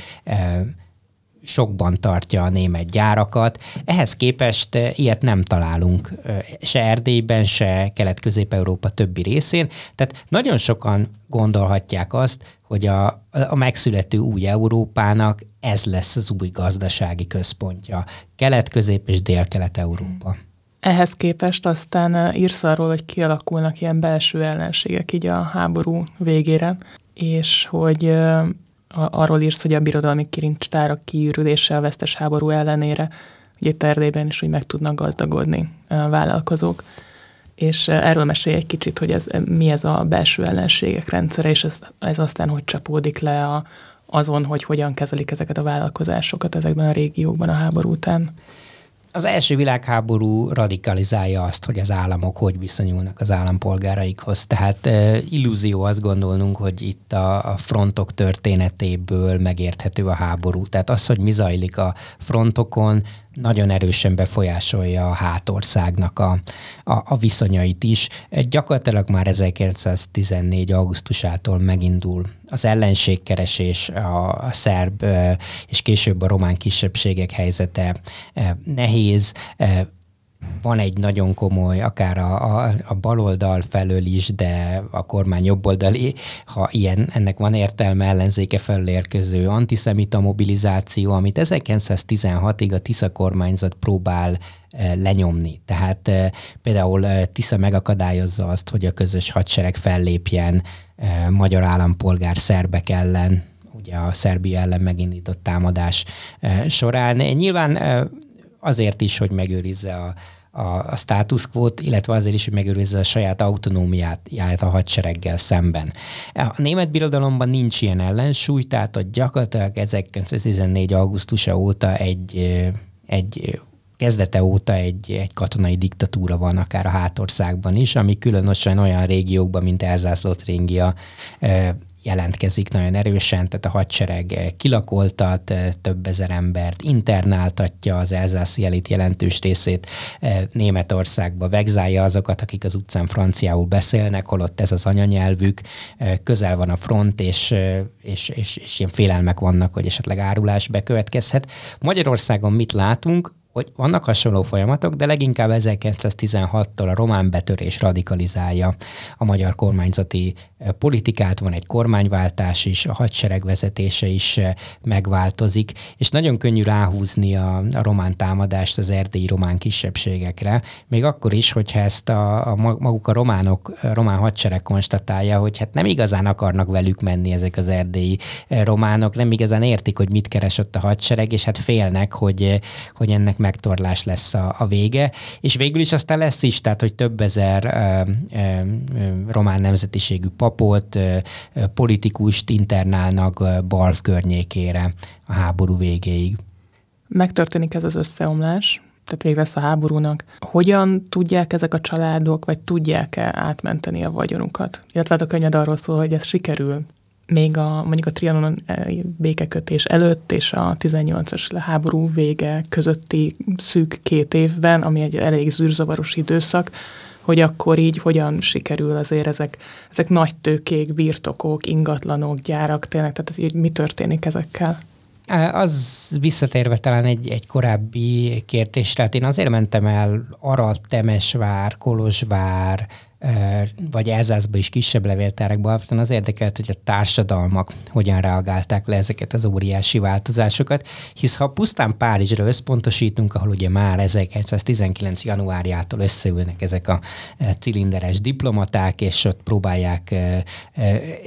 sokban tartja a német gyárakat. Ehhez képest eh, ilyet nem találunk eh, se Erdélyben, se Kelet-Közép-Európa többi részén. Tehát nagyon sokan gondolhatják azt, hogy a, a megszülető új Európának ez lesz az új gazdasági központja. Kelet-Közép és Dél-Kelet-Európa. Ehhez képest aztán eh, írsz arról, hogy kialakulnak ilyen belső ellenségek így a háború végére, és hogy arról írsz, hogy a birodalmi kirincstárak kiürülése a vesztes háború ellenére, hogy itt Erdélyben is úgy meg tudnak gazdagodni a vállalkozók. És erről mesélj egy kicsit, hogy ez, mi ez a belső ellenségek rendszere, és ez, ez aztán hogy csapódik le a, azon, hogy hogyan kezelik ezeket a vállalkozásokat ezekben a régiókban a háború után. Az első világháború radikalizálja azt, hogy az államok hogy viszonyulnak az állampolgáraikhoz. Tehát illúzió azt gondolnunk, hogy itt a, a frontok történetéből megérthető a háború. Tehát az, hogy mi zajlik a frontokon, nagyon erősen befolyásolja a hátországnak a, a, a viszonyait is. Gyakorlatilag már 1914. augusztusától megindul az ellenségkeresés, a, a szerb és később a román kisebbségek helyzete nehéz, van egy nagyon komoly, akár a, a, a baloldal felől is, de a kormány jobboldali, ha ilyen, ennek van értelme ellenzéke felől érkező antiszemita mobilizáció, amit 1916-ig a Tisza kormányzat próbál e, lenyomni. Tehát e, például e, Tisza megakadályozza azt, hogy a közös hadsereg fellépjen magyar állampolgár szerbek ellen, ugye a Szerbia ellen megindított támadás során. Nyilván azért is, hogy megőrizze a, a, a status quo-t, illetve azért is, hogy megőrizze a saját autonómiáját a hadsereggel szemben. A német birodalomban nincs ilyen ellensúly, tehát a gyakorlatilag 1914. augusztusa óta egy, egy kezdete óta egy, egy katonai diktatúra van, akár a hátországban is, ami különösen olyan régiókban, mint Elzász-Lothringia jelentkezik nagyon erősen, tehát a hadsereg eh, kilakoltat eh, több ezer embert, internáltatja az elzászi elit jelentős részét eh, Németországba, vegzálja azokat, akik az utcán franciául beszélnek, holott ez az anyanyelvük, közel van a front, és, és, és, és ilyen félelmek vannak, hogy esetleg árulás bekövetkezhet. Magyarországon mit látunk? Hogy vannak hasonló folyamatok, de leginkább 1916-tól a román betörés radikalizálja a magyar kormányzati eh, politikát, van egy kormányváltás is, a hadsereg vezetése is eh, megváltozik, és nagyon könnyű ráhúzni a, a román támadást az erdélyi román kisebbségekre, még akkor is, hogyha ezt a, a maguk a románok, a román hadsereg konstatálja, hogy hát nem igazán akarnak velük menni ezek az erdélyi eh, románok, nem igazán értik, hogy mit keres ott a hadsereg, és hát félnek, hogy, hogy ennek megtorlás lesz a, a vége, és végül is aztán lesz is, tehát hogy több ezer ö, ö, román nemzetiségű papot, ö, politikust internálnak Balv környékére a háború végéig. Megtörténik ez az összeomlás, tehát vége lesz a háborúnak. Hogyan tudják ezek a családok, vagy tudják-e átmenteni a vagyonukat? Illetve hát a könyved arról szól, hogy ez sikerül még a, mondjuk a trianon eh, békekötés előtt és a 18-as háború vége közötti szűk két évben, ami egy elég zűrzavaros időszak, hogy akkor így hogyan sikerül azért ezek, ezek nagy tőkék, birtokok, ingatlanok, gyárak, tényleg, tehát hogy mi történik ezekkel? Az visszatérve talán egy, egy korábbi kérdésre, tehát én azért mentem el Arad, Temesvár, Kolozsvár, vagy Elzászba is kisebb levéltárakban, alapvetően az érdekelt, hogy a társadalmak hogyan reagálták le ezeket az óriási változásokat, hisz ha pusztán Párizsra összpontosítunk, ahol ugye már 1919. januárjától összeülnek ezek a cilinderes diplomaták, és ott próbálják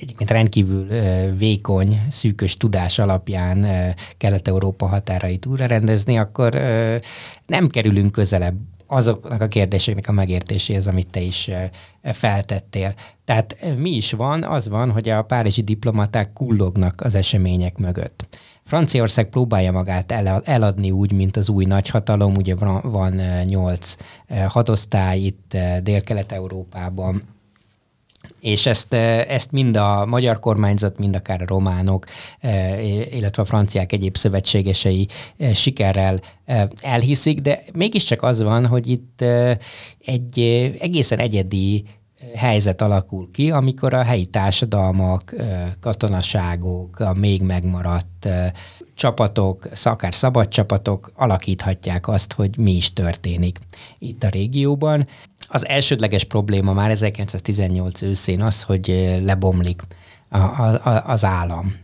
egyébként rendkívül vékony, szűkös tudás alapján Kelet-Európa határait újra rendezni, akkor nem kerülünk közelebb azoknak a kérdéseknek a megértéséhez, amit te is feltettél. Tehát eh, mi is van? Az van, hogy a párizsi diplomaták kullognak az események mögött. Franciaország próbálja magát eladni úgy, mint az új nagyhatalom, ugye van eh, nyolc hadosztály itt Dél-Kelet-Európában, és ezt, ezt mind a magyar kormányzat, mind akár a románok, illetve a franciák egyéb szövetségesei sikerrel elhiszik, de mégiscsak az van, hogy itt egy egészen egyedi helyzet alakul ki, amikor a helyi társadalmak, katonaságok, a még megmaradt csapatok, akár szabad csapatok alakíthatják azt, hogy mi is történik itt a régióban. Az elsődleges probléma már 1918 őszén az, hogy lebomlik a, a, az állam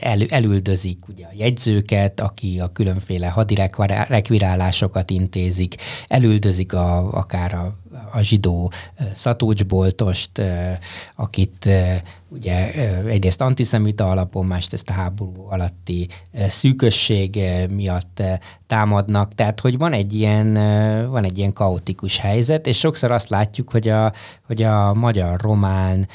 el, elüldözik ugye a jegyzőket, aki a különféle hadirekvirálásokat intézik, elüldözik a, akár a, a zsidó szatócsboltost, akit ugye egyrészt antiszemita alapon, mást ezt a háború alatti szűkösség miatt támadnak, tehát hogy van egy ilyen, van egy ilyen kaotikus helyzet, és sokszor azt látjuk, hogy a, hogy a magyar-román,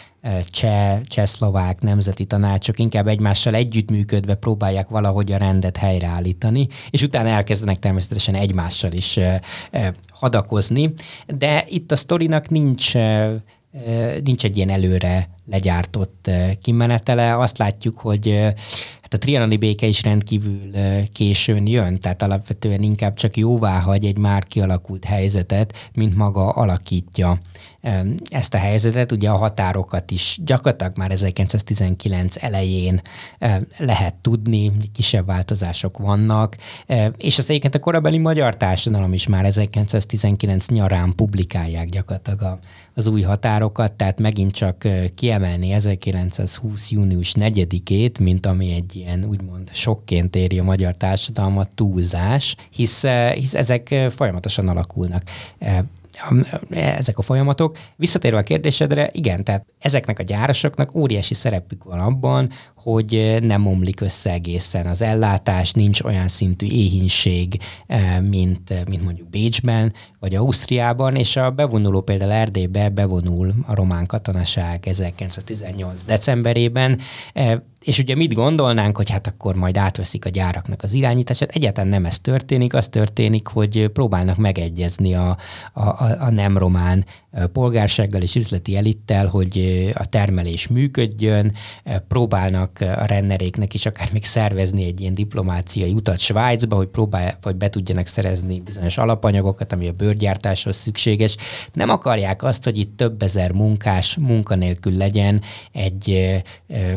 cseh, cseh-szlovák nemzeti tanácsok inkább egymással együttműködve próbálják valahogy a rendet helyreállítani, és utána elkezdenek természetesen egymással is hadakozni, de itt a sztorinak nincs nincs egy ilyen előre legyártott kimenetele. Azt látjuk, hogy a trianoni béke is rendkívül későn jön, tehát alapvetően inkább csak jóvá hagy egy már kialakult helyzetet, mint maga alakítja ezt a helyzetet. Ugye a határokat is gyakorlatilag már 1919 elején lehet tudni, kisebb változások vannak, és ezt egyébként a korabeli magyar társadalom is már 1919 nyarán publikálják gyakorlatilag az új határokat, tehát megint csak kiemelni 1920. június 4-ét, mint ami egy ilyen úgymond sokként éri a magyar társadalmat túlzás, hisz, hisz ezek folyamatosan alakulnak ezek a folyamatok. Visszatérve a kérdésedre, igen, tehát ezeknek a gyárosoknak óriási szerepük van abban, hogy nem omlik össze egészen az ellátás, nincs olyan szintű éhínség, mint, mint mondjuk Bécsben, vagy Ausztriában, és a bevonuló például Erdélybe bevonul a román katonaság 1918. decemberében, és ugye mit gondolnánk, hogy hát akkor majd átveszik a gyáraknak az irányítását? Egyáltalán nem ez történik, az történik, hogy próbálnak megegyezni a, a, a nem román polgársággal és üzleti elittel, hogy a termelés működjön, próbálnak a renneréknek is akár még szervezni egy ilyen diplomáciai utat Svájcba, hogy próbál, vagy be tudjanak szerezni bizonyos alapanyagokat, ami a bőrgyártáshoz szükséges. Nem akarják azt, hogy itt több ezer munkás munkanélkül legyen egy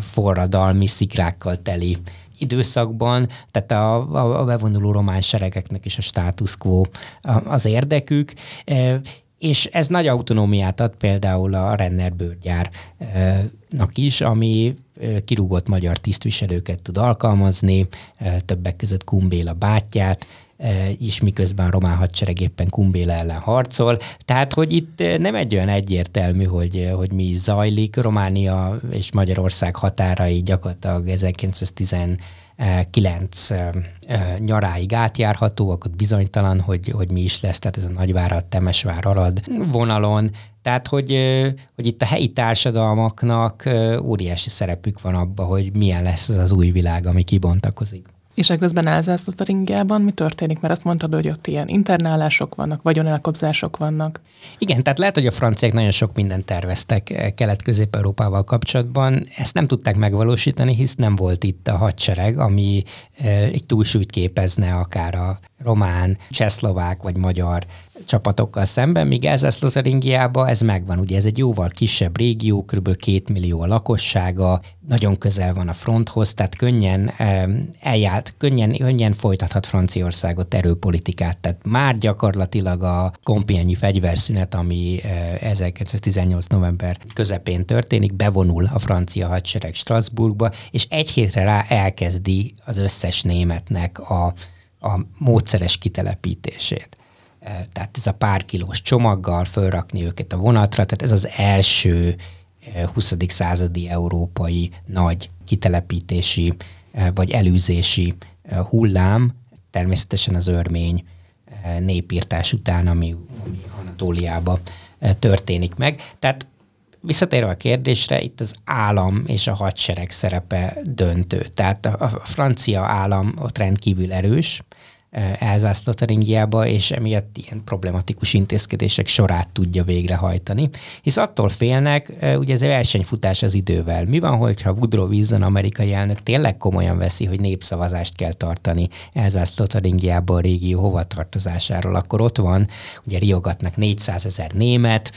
forradalmi szikrákkal teli időszakban, tehát a, a, a bevonuló román seregeknek is a status quo az érdekük, és ez nagy autonómiát ad például a Renner bőrgyárnak is, ami kirúgott magyar tisztviselőket tud alkalmazni, többek között Kumbéla bátyját, is miközben a román hadsereg éppen Kumbéla ellen harcol. Tehát, hogy itt nem egy olyan egyértelmű, hogy, hogy mi zajlik. Románia és Magyarország határai gyakorlatilag 1910 kilenc nyaráig átjárhatóak, ott bizonytalan, hogy, hogy mi is lesz, tehát ez a Nagyvárad, Temesvár, Arad vonalon, tehát, hogy, hogy itt a helyi társadalmaknak óriási szerepük van abba, hogy milyen lesz az az új világ, ami kibontakozik. És ekközben elzászlott a ringiában mi történik? Mert azt mondtad, hogy ott ilyen internálások vannak, vagyonelkobzások vannak. Igen, tehát lehet, hogy a franciák nagyon sok mindent terveztek eh, Kelet-Közép-Európával kapcsolatban. Ezt nem tudták megvalósítani, hisz nem volt itt a hadsereg, ami egy túlsúlyt képezne akár a román, csehszlovák vagy magyar csapatokkal szemben, míg Elzász-Lotaringiában ez megvan. Ugye ez egy jóval kisebb régió, kb. két millió a lakossága, nagyon közel van a fronthoz, tehát könnyen eljárt, könnyen, könnyen folytathat Franciaországot erőpolitikát. Tehát már gyakorlatilag a kompiányi fegyverszünet, ami 1918. november közepén történik, bevonul a francia hadsereg Strasbourgba, és egy hétre rá elkezdi az összes németnek a a módszeres kitelepítését. Tehát ez a pár kilós csomaggal fölrakni őket a vonatra, tehát ez az első 20. E, századi európai nagy kitelepítési vagy elűzési hullám, természetesen az örmény népírtás után, ami, ami Anatóliába történik meg. Tehát visszatérve a kérdésre, itt az állam és a hadsereg szerepe döntő. Tehát a, a francia állam ott rendkívül erős, Elzász Lotharingiába, és emiatt ilyen problematikus intézkedések sorát tudja végrehajtani. Hisz attól félnek, ugye ez a versenyfutás az idővel. Mi van, hogyha Woodrow Wilson amerikai elnök tényleg komolyan veszi, hogy népszavazást kell tartani Elzász Lotharingiába a régió hovatartozásáról, akkor ott van, ugye riogatnak 400 ezer német,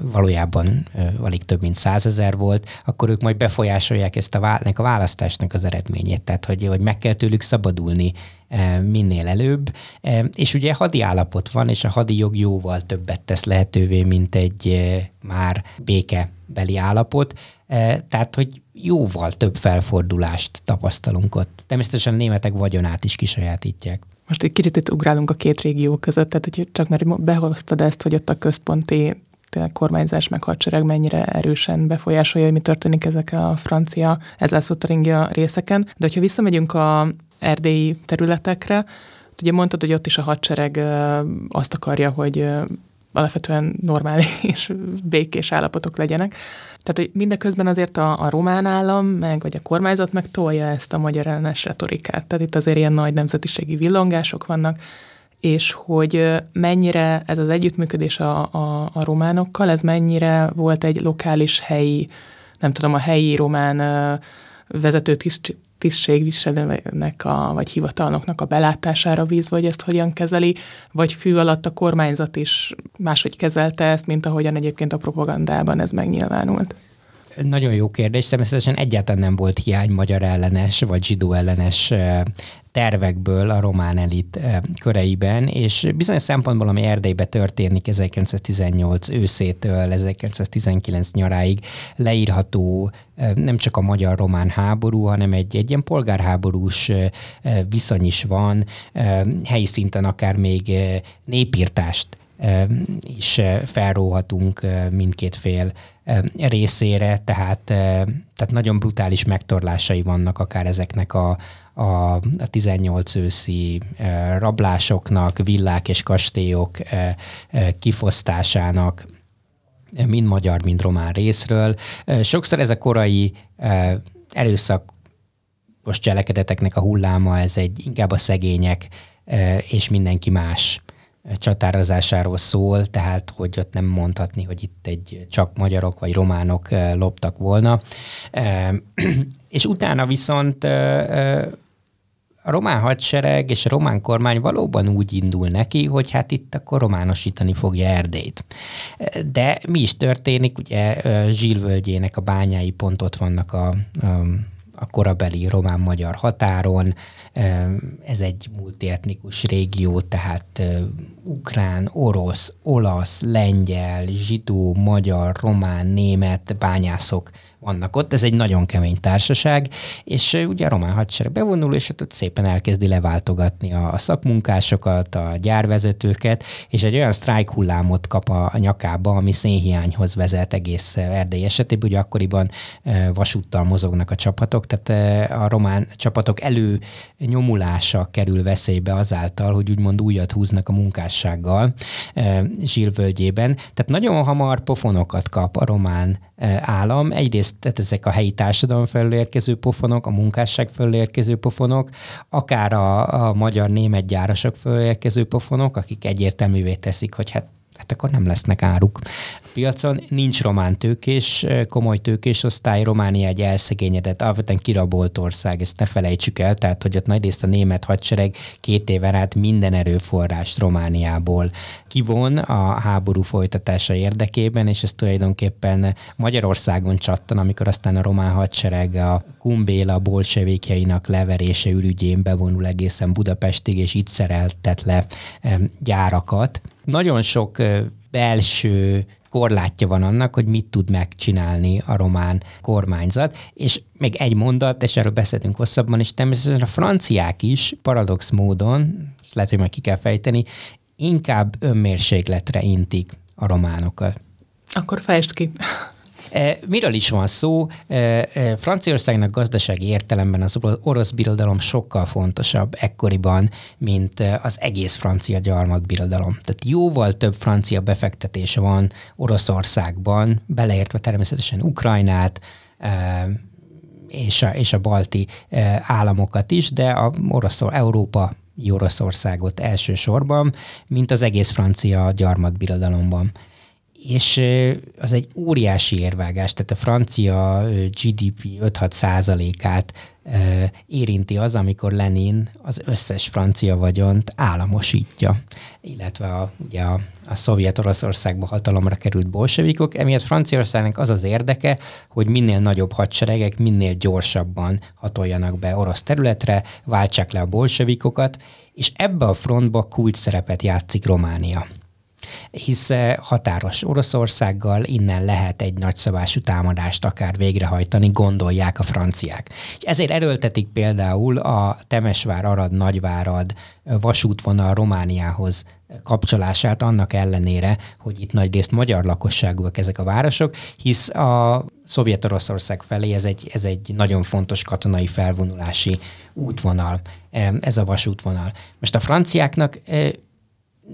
valójában alig több mint 100 ezer volt, akkor ők majd befolyásolják ezt a, a választásnak az eredményét, tehát hogy, hogy meg kell tőlük szabadulni E, minél előbb. E, és ugye hadi állapot van, és a hadi jog jóval többet tesz lehetővé, mint egy e, már békebeli állapot. Tehát, hogy jóval több felfordulást tapasztalunk ott. Természetesen a németek vagyonát is kisajátítják. Most egy kicsit itt ugrálunk a két régió között, tehát hogy csak mert behoztad ezt, hogy ott a központi kormányzás meg hadsereg mennyire erősen befolyásolja, hogy mi történik ezek a francia, ezzel a részeken. De hogyha visszamegyünk a erdélyi területekre. Ugye mondtad, hogy ott is a hadsereg azt akarja, hogy alapvetően normális, <laughs> békés állapotok legyenek. Tehát, hogy mindeközben azért a, a román állam, meg vagy a kormányzat meg tolja ezt a magyar ellenes retorikát. Tehát itt azért ilyen nagy nemzetiségi villongások vannak, és hogy mennyire ez az együttműködés a, a, a románokkal, ez mennyire volt egy lokális helyi, nem tudom, a helyi román vezető tiszt, tisztségviselőnek a, vagy hivatalnoknak a belátására bízva, hogy ezt hogyan kezeli, vagy fű alatt a kormányzat is máshogy kezelte ezt, mint ahogyan egyébként a propagandában ez megnyilvánult? Nagyon jó kérdés. Természetesen egyáltalán nem volt hiány magyar ellenes vagy zsidó ellenes tervekből a román elit köreiben, és bizonyos szempontból, ami Erdélybe történik 1918 őszétől 1919 nyaráig leírható nem csak a magyar-román háború, hanem egy, egy ilyen polgárháborús viszony is van, helyi szinten akár még népírtást is felróhatunk mindkét fél részére, tehát, tehát nagyon brutális megtorlásai vannak akár ezeknek a, a, a 18 őszi rablásoknak, villák és kastélyok kifosztásának, mind magyar, mind román részről. Sokszor ez a korai erőszakos cselekedeteknek a hulláma, ez egy inkább a szegények és mindenki más csatározásáról szól, tehát hogy ott nem mondhatni, hogy itt egy csak magyarok vagy románok loptak volna. <clears throat> És utána viszont a román hadsereg és a román kormány valóban úgy indul neki, hogy hát itt akkor románosítani fogja Erdélyt. De mi is történik? Ugye Zsilvölgyének a bányái pont ott vannak a, a a korabeli román-magyar határon. Ez egy multietnikus régió, tehát ukrán, orosz, olasz, lengyel, zsidó, magyar, román, német bányászok vannak ott. Ez egy nagyon kemény társaság, és ugye a román hadsereg bevonul, és ott szépen elkezdi leváltogatni a szakmunkásokat, a gyárvezetőket, és egy olyan sztrájk hullámot kap a nyakába, ami szénhiányhoz vezet egész Erdély esetében. Ugye akkoriban vasúttal mozognak a csapatok, tehát a román csapatok elő nyomulása kerül veszélybe azáltal, hogy úgymond újat húznak a munkássággal Zsilvölgyében. Tehát nagyon hamar pofonokat kap a román állam. Egyrészt tehát ezek a helyi társadalom felől érkező pofonok, a munkásság felől érkező pofonok, akár a, a magyar-német gyárosok felől érkező pofonok, akik egyértelművé teszik, hogy hát hát akkor nem lesznek áruk piacon. Nincs román tőkés, komoly tőkés osztály, Románia egy elszegényedett, alapvetően kirabolt ország, ezt ne felejtsük el, tehát hogy ott nagyrészt a német hadsereg két éven át minden erőforrást Romániából kivon a háború folytatása érdekében, és ez tulajdonképpen Magyarországon csattan, amikor aztán a román hadsereg a Kumbéla bolsevékjainak leverése ürügyén bevonul egészen Budapestig, és itt szereltet le gyárakat. Nagyon sok belső korlátja van annak, hogy mit tud megcsinálni a román kormányzat, és még egy mondat, és erről beszélünk hosszabban, és természetesen a franciák is paradox módon, lehet, hogy majd ki kell fejteni, inkább önmérsékletre intik a románokat. Akkor fejtsd ki. E, miről is van szó? E, e, Franciaországnak gazdasági értelemben az orosz birodalom sokkal fontosabb ekkoriban, mint az egész francia gyarmatbirodalom. Tehát jóval több francia befektetése van Oroszországban, beleértve természetesen Ukrajnát, és a, és a balti államokat is, de a orosz, Európa Oroszországot elsősorban, mint az egész francia gyarmatbirodalomban és az egy óriási érvágás, tehát a francia GDP 5-6 százalékát érinti az, amikor Lenin az összes francia vagyont államosítja, illetve a, ugye a, a szovjet Oroszországba hatalomra került bolsevikok, emiatt Franciaországnak az az érdeke, hogy minél nagyobb hadseregek minél gyorsabban hatoljanak be orosz területre, váltsák le a bolsevikokat, és ebbe a frontba kulcs szerepet játszik Románia hisz határos Oroszországgal innen lehet egy nagyszabású támadást akár végrehajtani, gondolják a franciák. És ezért erőltetik például a Temesvár-Arad-Nagyvárad vasútvonal Romániához kapcsolását annak ellenére, hogy itt nagy részt magyar lakosságúak ezek a városok, hisz a Szovjet-Oroszország felé ez egy, ez egy nagyon fontos katonai felvonulási útvonal, ez a vasútvonal. Most a franciáknak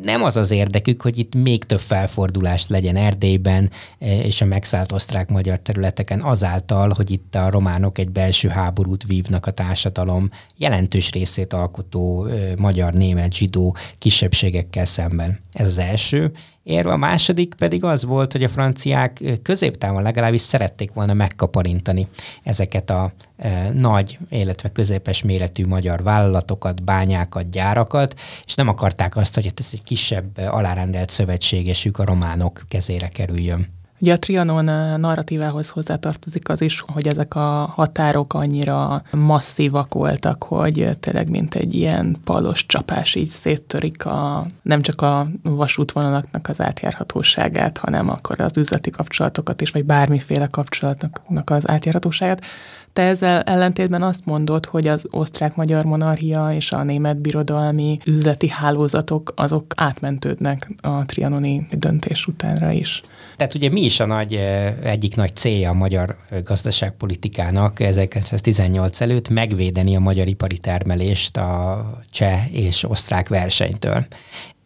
nem az az érdekük, hogy itt még több felfordulást legyen Erdélyben e, és a megszállt osztrák-magyar területeken azáltal, hogy itt a románok egy belső háborút vívnak a társadalom jelentős részét alkotó e, magyar, német, zsidó kisebbségekkel szemben. Ez az első érve. A második pedig az volt, hogy a franciák középtávon legalábbis szerették volna megkaparintani ezeket a e, nagy, illetve középes méretű magyar vállalatokat, bányákat, gyárakat, és nem akarták azt, hogy ez egy kisebb alárendelt szövetségesük a románok kezére kerüljön. Ugye a Trianon eh, narratívához hozzátartozik az is, hogy ezek a határok annyira masszívak voltak, hogy tényleg mint egy ilyen palos csapás így széttörik a, nem csak a vasútvonalaknak az átjárhatóságát, hanem akkor az üzleti kapcsolatokat is, vagy bármiféle kapcsolatnak az átjárhatóságát. Te ezzel ellentétben azt mondod, hogy az osztrák-magyar monarchia és a német birodalmi üzleti hálózatok azok átmentődnek a trianoni döntés utánra is. Tehát ugye mi is a nagy, egyik nagy célja a magyar gazdaságpolitikának 1918 előtt megvédeni a magyar ipari termelést a cseh és osztrák versenytől.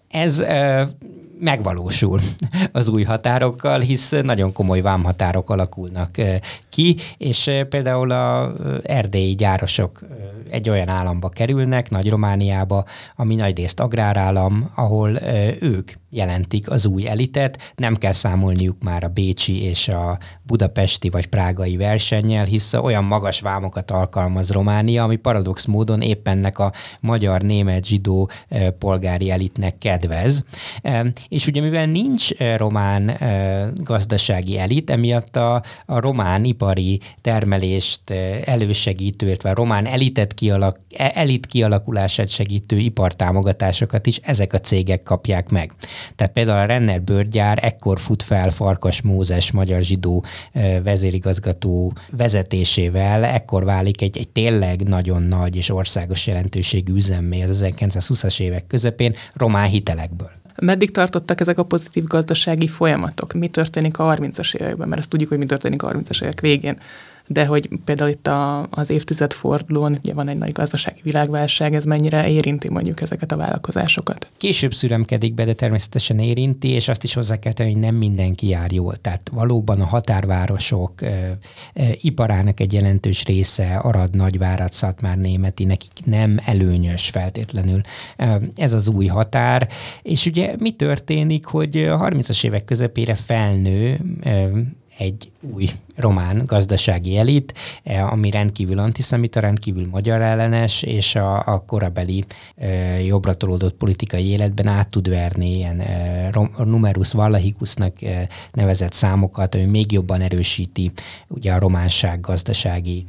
Ez megvalósul <laughs> az új határokkal, hisz nagyon komoly vámhatárok alakulnak ki, és például a erdélyi gyárosok egy olyan államba kerülnek, Nagy-Romániába, ami nagyrészt agrárállam, ahol ők jelentik az új elitet, nem kell számolniuk már a bécsi és a budapesti vagy prágai versennyel, hisz olyan magas vámokat alkalmaz Románia, ami paradox módon éppennek a magyar, német, zsidó polgári elitnek kedvez. És ugye mivel nincs román gazdasági elit, emiatt a, a román ipari termelést elősegítő, illetve a román elitet kialak, e, elit kialakulását segítő ipartámogatásokat is ezek a cégek kapják meg. Tehát például a Renner bőrgyár ekkor fut fel Farkas Mózes magyar zsidó vezérigazgató vezetésével, ekkor válik egy, egy tényleg nagyon nagy és országos jelentőségű üzemmé az 1920-as évek közepén román hitelekből. Meddig tartottak ezek a pozitív gazdasági folyamatok? Mi történik a 30-as években? Mert ezt tudjuk, hogy mi történik a 30-as évek végén de hogy például itt a, az évtized fordulón ugye van egy nagy gazdasági világválság, ez mennyire érinti mondjuk ezeket a vállalkozásokat? Később szüremkedik be, de természetesen érinti, és azt is hozzá kell tenni, hogy nem mindenki jár jól. Tehát valóban a határvárosok e, e, iparának egy jelentős része, Arad, Nagyvárad, Szatmár, Németi, nekik nem előnyös feltétlenül ez az új határ. És ugye mi történik, hogy a 30-as évek közepére felnő egy új román gazdasági elit, eh, ami rendkívül antiszemita, rendkívül magyar ellenes, és a, a korabeli e, jobbra tolódott politikai életben át tud verni ilyen e, numerus vallahicusnak e, nevezett számokat, ami még jobban erősíti ugye a románság gazdasági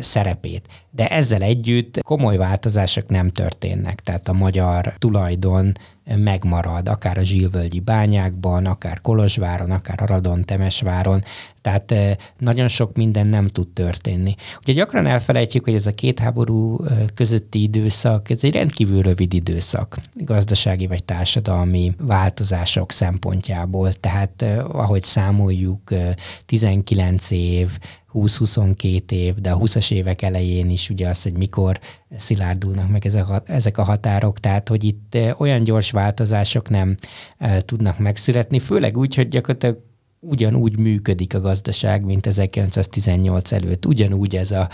szerepét. De ezzel együtt komoly változások nem történnek, tehát a magyar tulajdon megmarad, akár a zsilvölgyi bányákban, akár Kolozsváron, akár Aradon, Temesváron, tehát nagyon sok minden nem tud történni. Ugye gyakran elfelejtjük, hogy ez a két háború közötti időszak, ez egy rendkívül rövid időszak gazdasági vagy társadalmi változások szempontjából. Tehát ahogy számoljuk, 19 év, 20-22 év, de a 20-as évek elején is ugye az, hogy mikor szilárdulnak meg ezek a, határok, tehát hogy itt olyan gyors változások nem tudnak megszületni, főleg úgy, hogy gyakorlatilag ugyanúgy működik a gazdaság, mint 1918 előtt. Ugyanúgy ez a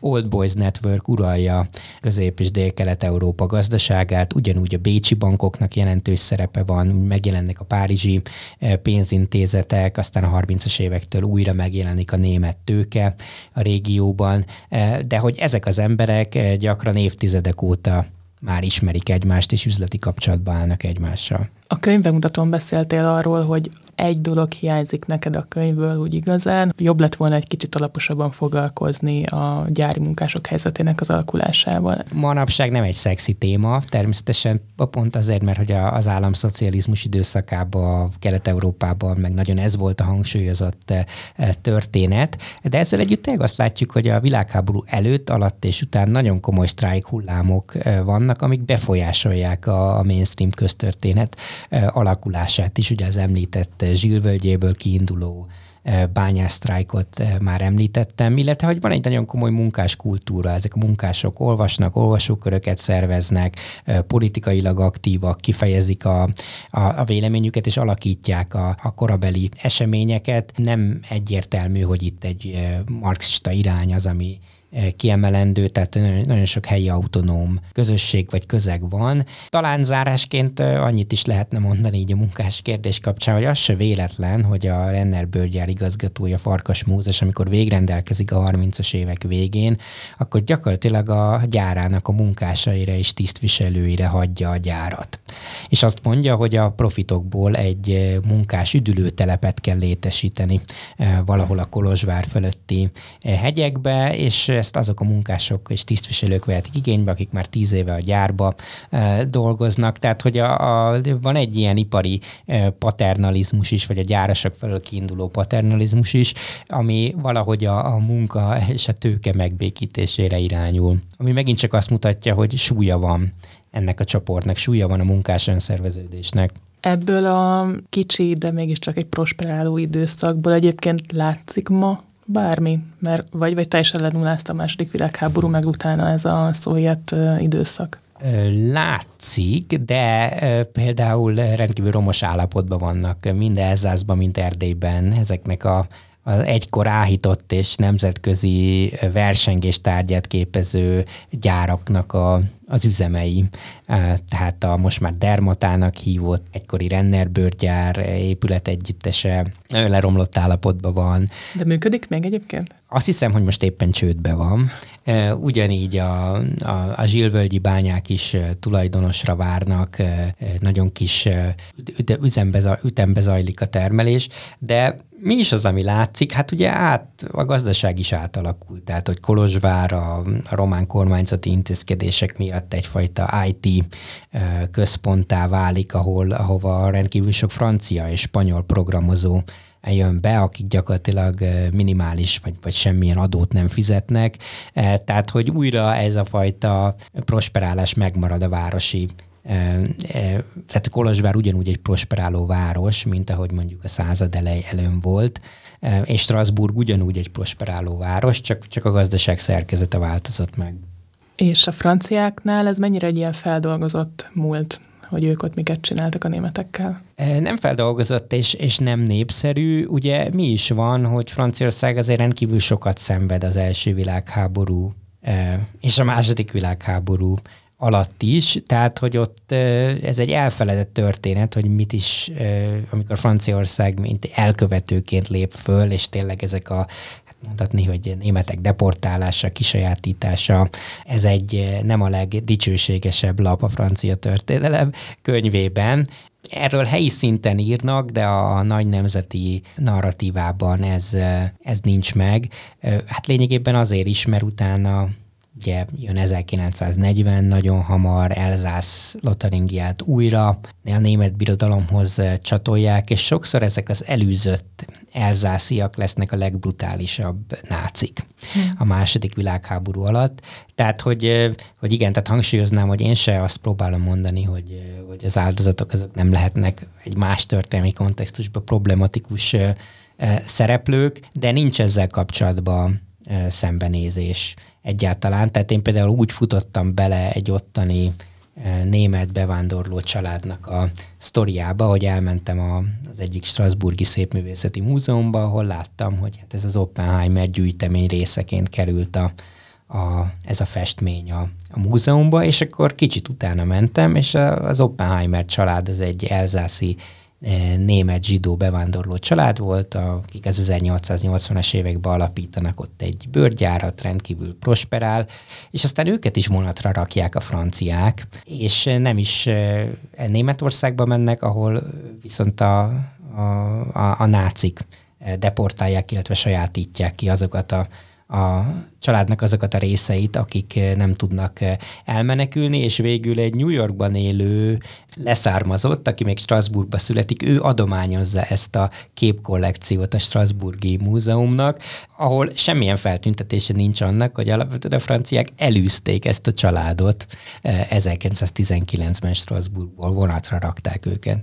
Old Boys Network uralja Közép- és Dél-Kelet-Európa gazdaságát, ugyanúgy a bécsi bankoknak jelentős szerepe van, megjelennek a párizsi eh, pénzintézetek, aztán a 30-as évektől újra megjelenik a német tőke a régióban, eh, de hogy ezek az emberek eh, gyakran évtizedek óta már ismerik egymást, és üzleti kapcsolatban állnak egymással. A könyvbemutatón beszéltél arról, hogy egy dolog hiányzik neked a könyvből úgy igazán. Jobb lett volna egy kicsit alaposabban foglalkozni a gyári munkások helyzetének az alakulásával. Manapság nem egy szexi téma, természetesen pont azért, mert hogy az államszocializmus időszakában, Kelet-Európában meg nagyon ez volt a hangsúlyozott eh, történet, de ezzel együtt tényleg azt látjuk, hogy a világháború előtt, alatt és után nagyon komoly sztrájk hullámok eh, vannak, amik befolyásolják a mainstream köztörténet eh, alakulását is, ugye az említett zsilvölgyéből kiinduló e, bányásztrájkot e, már említettem, illetve hogy van egy nagyon komoly munkáskultúra, ezek a munkások olvasnak, olvasóköröket szerveznek, politikailag aktívak, kifejezik a, a, a véleményüket, és alakítják a, a korabeli eseményeket. Nem egyértelmű, hogy itt egy marxista irány az, ami Eh, kiemelendő, tehát nagyon sok helyi autonóm közösség vagy közeg van. Talán zárásként eh, annyit is lehetne mondani így a munkás kérdés kapcsán, hogy az se véletlen, hogy a Renner bőrgyár igazgatója Farkas Mózes, amikor végrendelkezik a 30-as évek végén, akkor gyakorlatilag a gyárának a munkásaira és tisztviselőire hagyja a gyárat. És azt mondja, hogy a profitokból egy eh, munkás üdülőtelepet kell létesíteni valahol a Kolozsvár fölötti hegyekbe, és ezt azok a munkások és tisztviselők vehetik igénybe, akik már tíz éve a gyárba e, dolgoznak. Tehát, hogy a, a, van egy ilyen ipari e, paternalizmus is, vagy a gyárasok felől kiinduló paternalizmus is, ami valahogy a, a munka és a tőke megbékítésére irányul. Ami megint csak azt mutatja, hogy súlya van ennek a csoportnak, súlya van a munkás önszerveződésnek. Ebből a kicsi, de mégiscsak egy prosperáló időszakból egyébként látszik ma bármi, mert vagy, vagy teljesen lenullázta a második világháború, meg utána ez a szovjet időszak. Látszik, de például rendkívül romos állapotban vannak mind Elzászban, mint Erdélyben ezeknek a az egykor áhított és nemzetközi versengés tárgyát képező gyáraknak a, az üzemei. Tehát a most már Dermatának hívott egykori Renner bőrgyár épület együttese leromlott állapotban van. De működik még egyébként? Azt hiszem, hogy most éppen csődbe van. Ugyanígy a, a, a zsilvölgyi bányák is tulajdonosra várnak, nagyon kis üzembe, ütembe zajlik a termelés, de mi is az, ami látszik? Hát ugye át, a gazdaság is átalakult, tehát hogy Kolozsvár a, a román kormányzati intézkedések miatt egyfajta IT központtá válik, ahol, ahova rendkívül sok francia és spanyol programozó jön be, akik gyakorlatilag minimális vagy, vagy semmilyen adót nem fizetnek. Tehát, hogy újra ez a fajta prosperálás megmarad a városi tehát Kolozsvár ugyanúgy egy prosperáló város, mint ahogy mondjuk a század elej előn volt, és Strasbourg ugyanúgy egy prosperáló város, csak, csak a gazdaság szerkezete változott meg. És a franciáknál ez mennyire egy ilyen feldolgozott múlt, hogy ők ott miket csináltak a németekkel? Nem feldolgozott és, és nem népszerű. Ugye mi is van, hogy Franciaország azért rendkívül sokat szenved az első világháború és a második világháború alatt is, tehát hogy ott ez egy elfeledett történet, hogy mit is, amikor Franciaország mint elkövetőként lép föl, és tényleg ezek a mondhatni, hogy németek deportálása, kisajátítása, ez egy nem a legdicsőségesebb lap a francia történelem könyvében, Erről helyi szinten írnak, de a nagy nemzeti narratívában ez, ez nincs meg. Hát lényegében azért is, mert utána ugye jön 1940, nagyon hamar Elzász Lotaringiát újra. A német birodalomhoz csatolják, és sokszor ezek az előzött elzásziak lesznek a legbrutálisabb nácik a második világháború alatt. Tehát, hogy, hogy igen, tehát hangsúlyoznám, hogy én se azt próbálom mondani, hogy, hogy az áldozatok azok nem lehetnek egy más történelmi kontextusban problematikus szereplők, de nincs ezzel kapcsolatban szembenézés egyáltalán. Tehát én például úgy futottam bele egy ottani német bevándorló családnak a sztoriába, hogy elmentem a, az egyik Strasburgi Szépművészeti Múzeumba, ahol láttam, hogy hát ez az Oppenheimer gyűjtemény részeként került a, a, ez a festmény a, a múzeumba, és akkor kicsit utána mentem, és az Oppenheimer család az egy elzászi E, német zsidó bevándorló család volt, akik az 1880-as években alapítanak ott egy bőrgyárat, rendkívül prosperál, és aztán őket is vonatra rakják a franciák, és nem is e, Németországba mennek, ahol viszont a, a, a, a nácik e, deportálják, illetve sajátítják ki azokat a a családnak azokat a részeit, akik eh, nem tudnak eh, elmenekülni, és végül egy New Yorkban élő leszármazott, aki még Strasbourgba születik, ő adományozza ezt a képkollekciót a Strasburgi Múzeumnak, ahol semmilyen feltüntetése nincs annak, hogy alapvetően a franciák elűzték ezt a családot 1919-ben eh, Strasbourgból, vonatra rakták őket.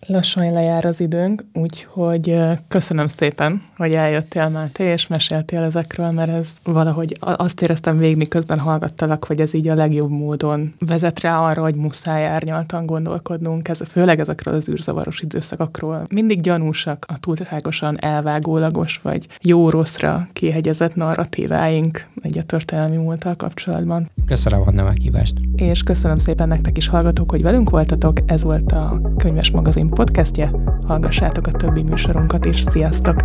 Lassan lejár az időnk, úgyhogy köszönöm szépen, hogy eljöttél Máté, és meséltél ezekről, mert ez valahogy azt éreztem végig, miközben hallgattalak, hogy ez így a legjobb módon vezet rá arra, hogy muszáj árnyaltan gondolkodnunk, ez, főleg ezekről az űrzavaros időszakokról. Mindig gyanúsak a túlságosan elvágólagos, vagy jó-rosszra kihegyezett narratíváink egy a történelmi múlttal kapcsolatban. Köszönöm a meghívást. És köszönöm szépen nektek is hallgatók, hogy velünk voltatok. Ez volt a Könyves Magazin podcastje. Hallgassátok a többi műsorunkat és Sziasztok!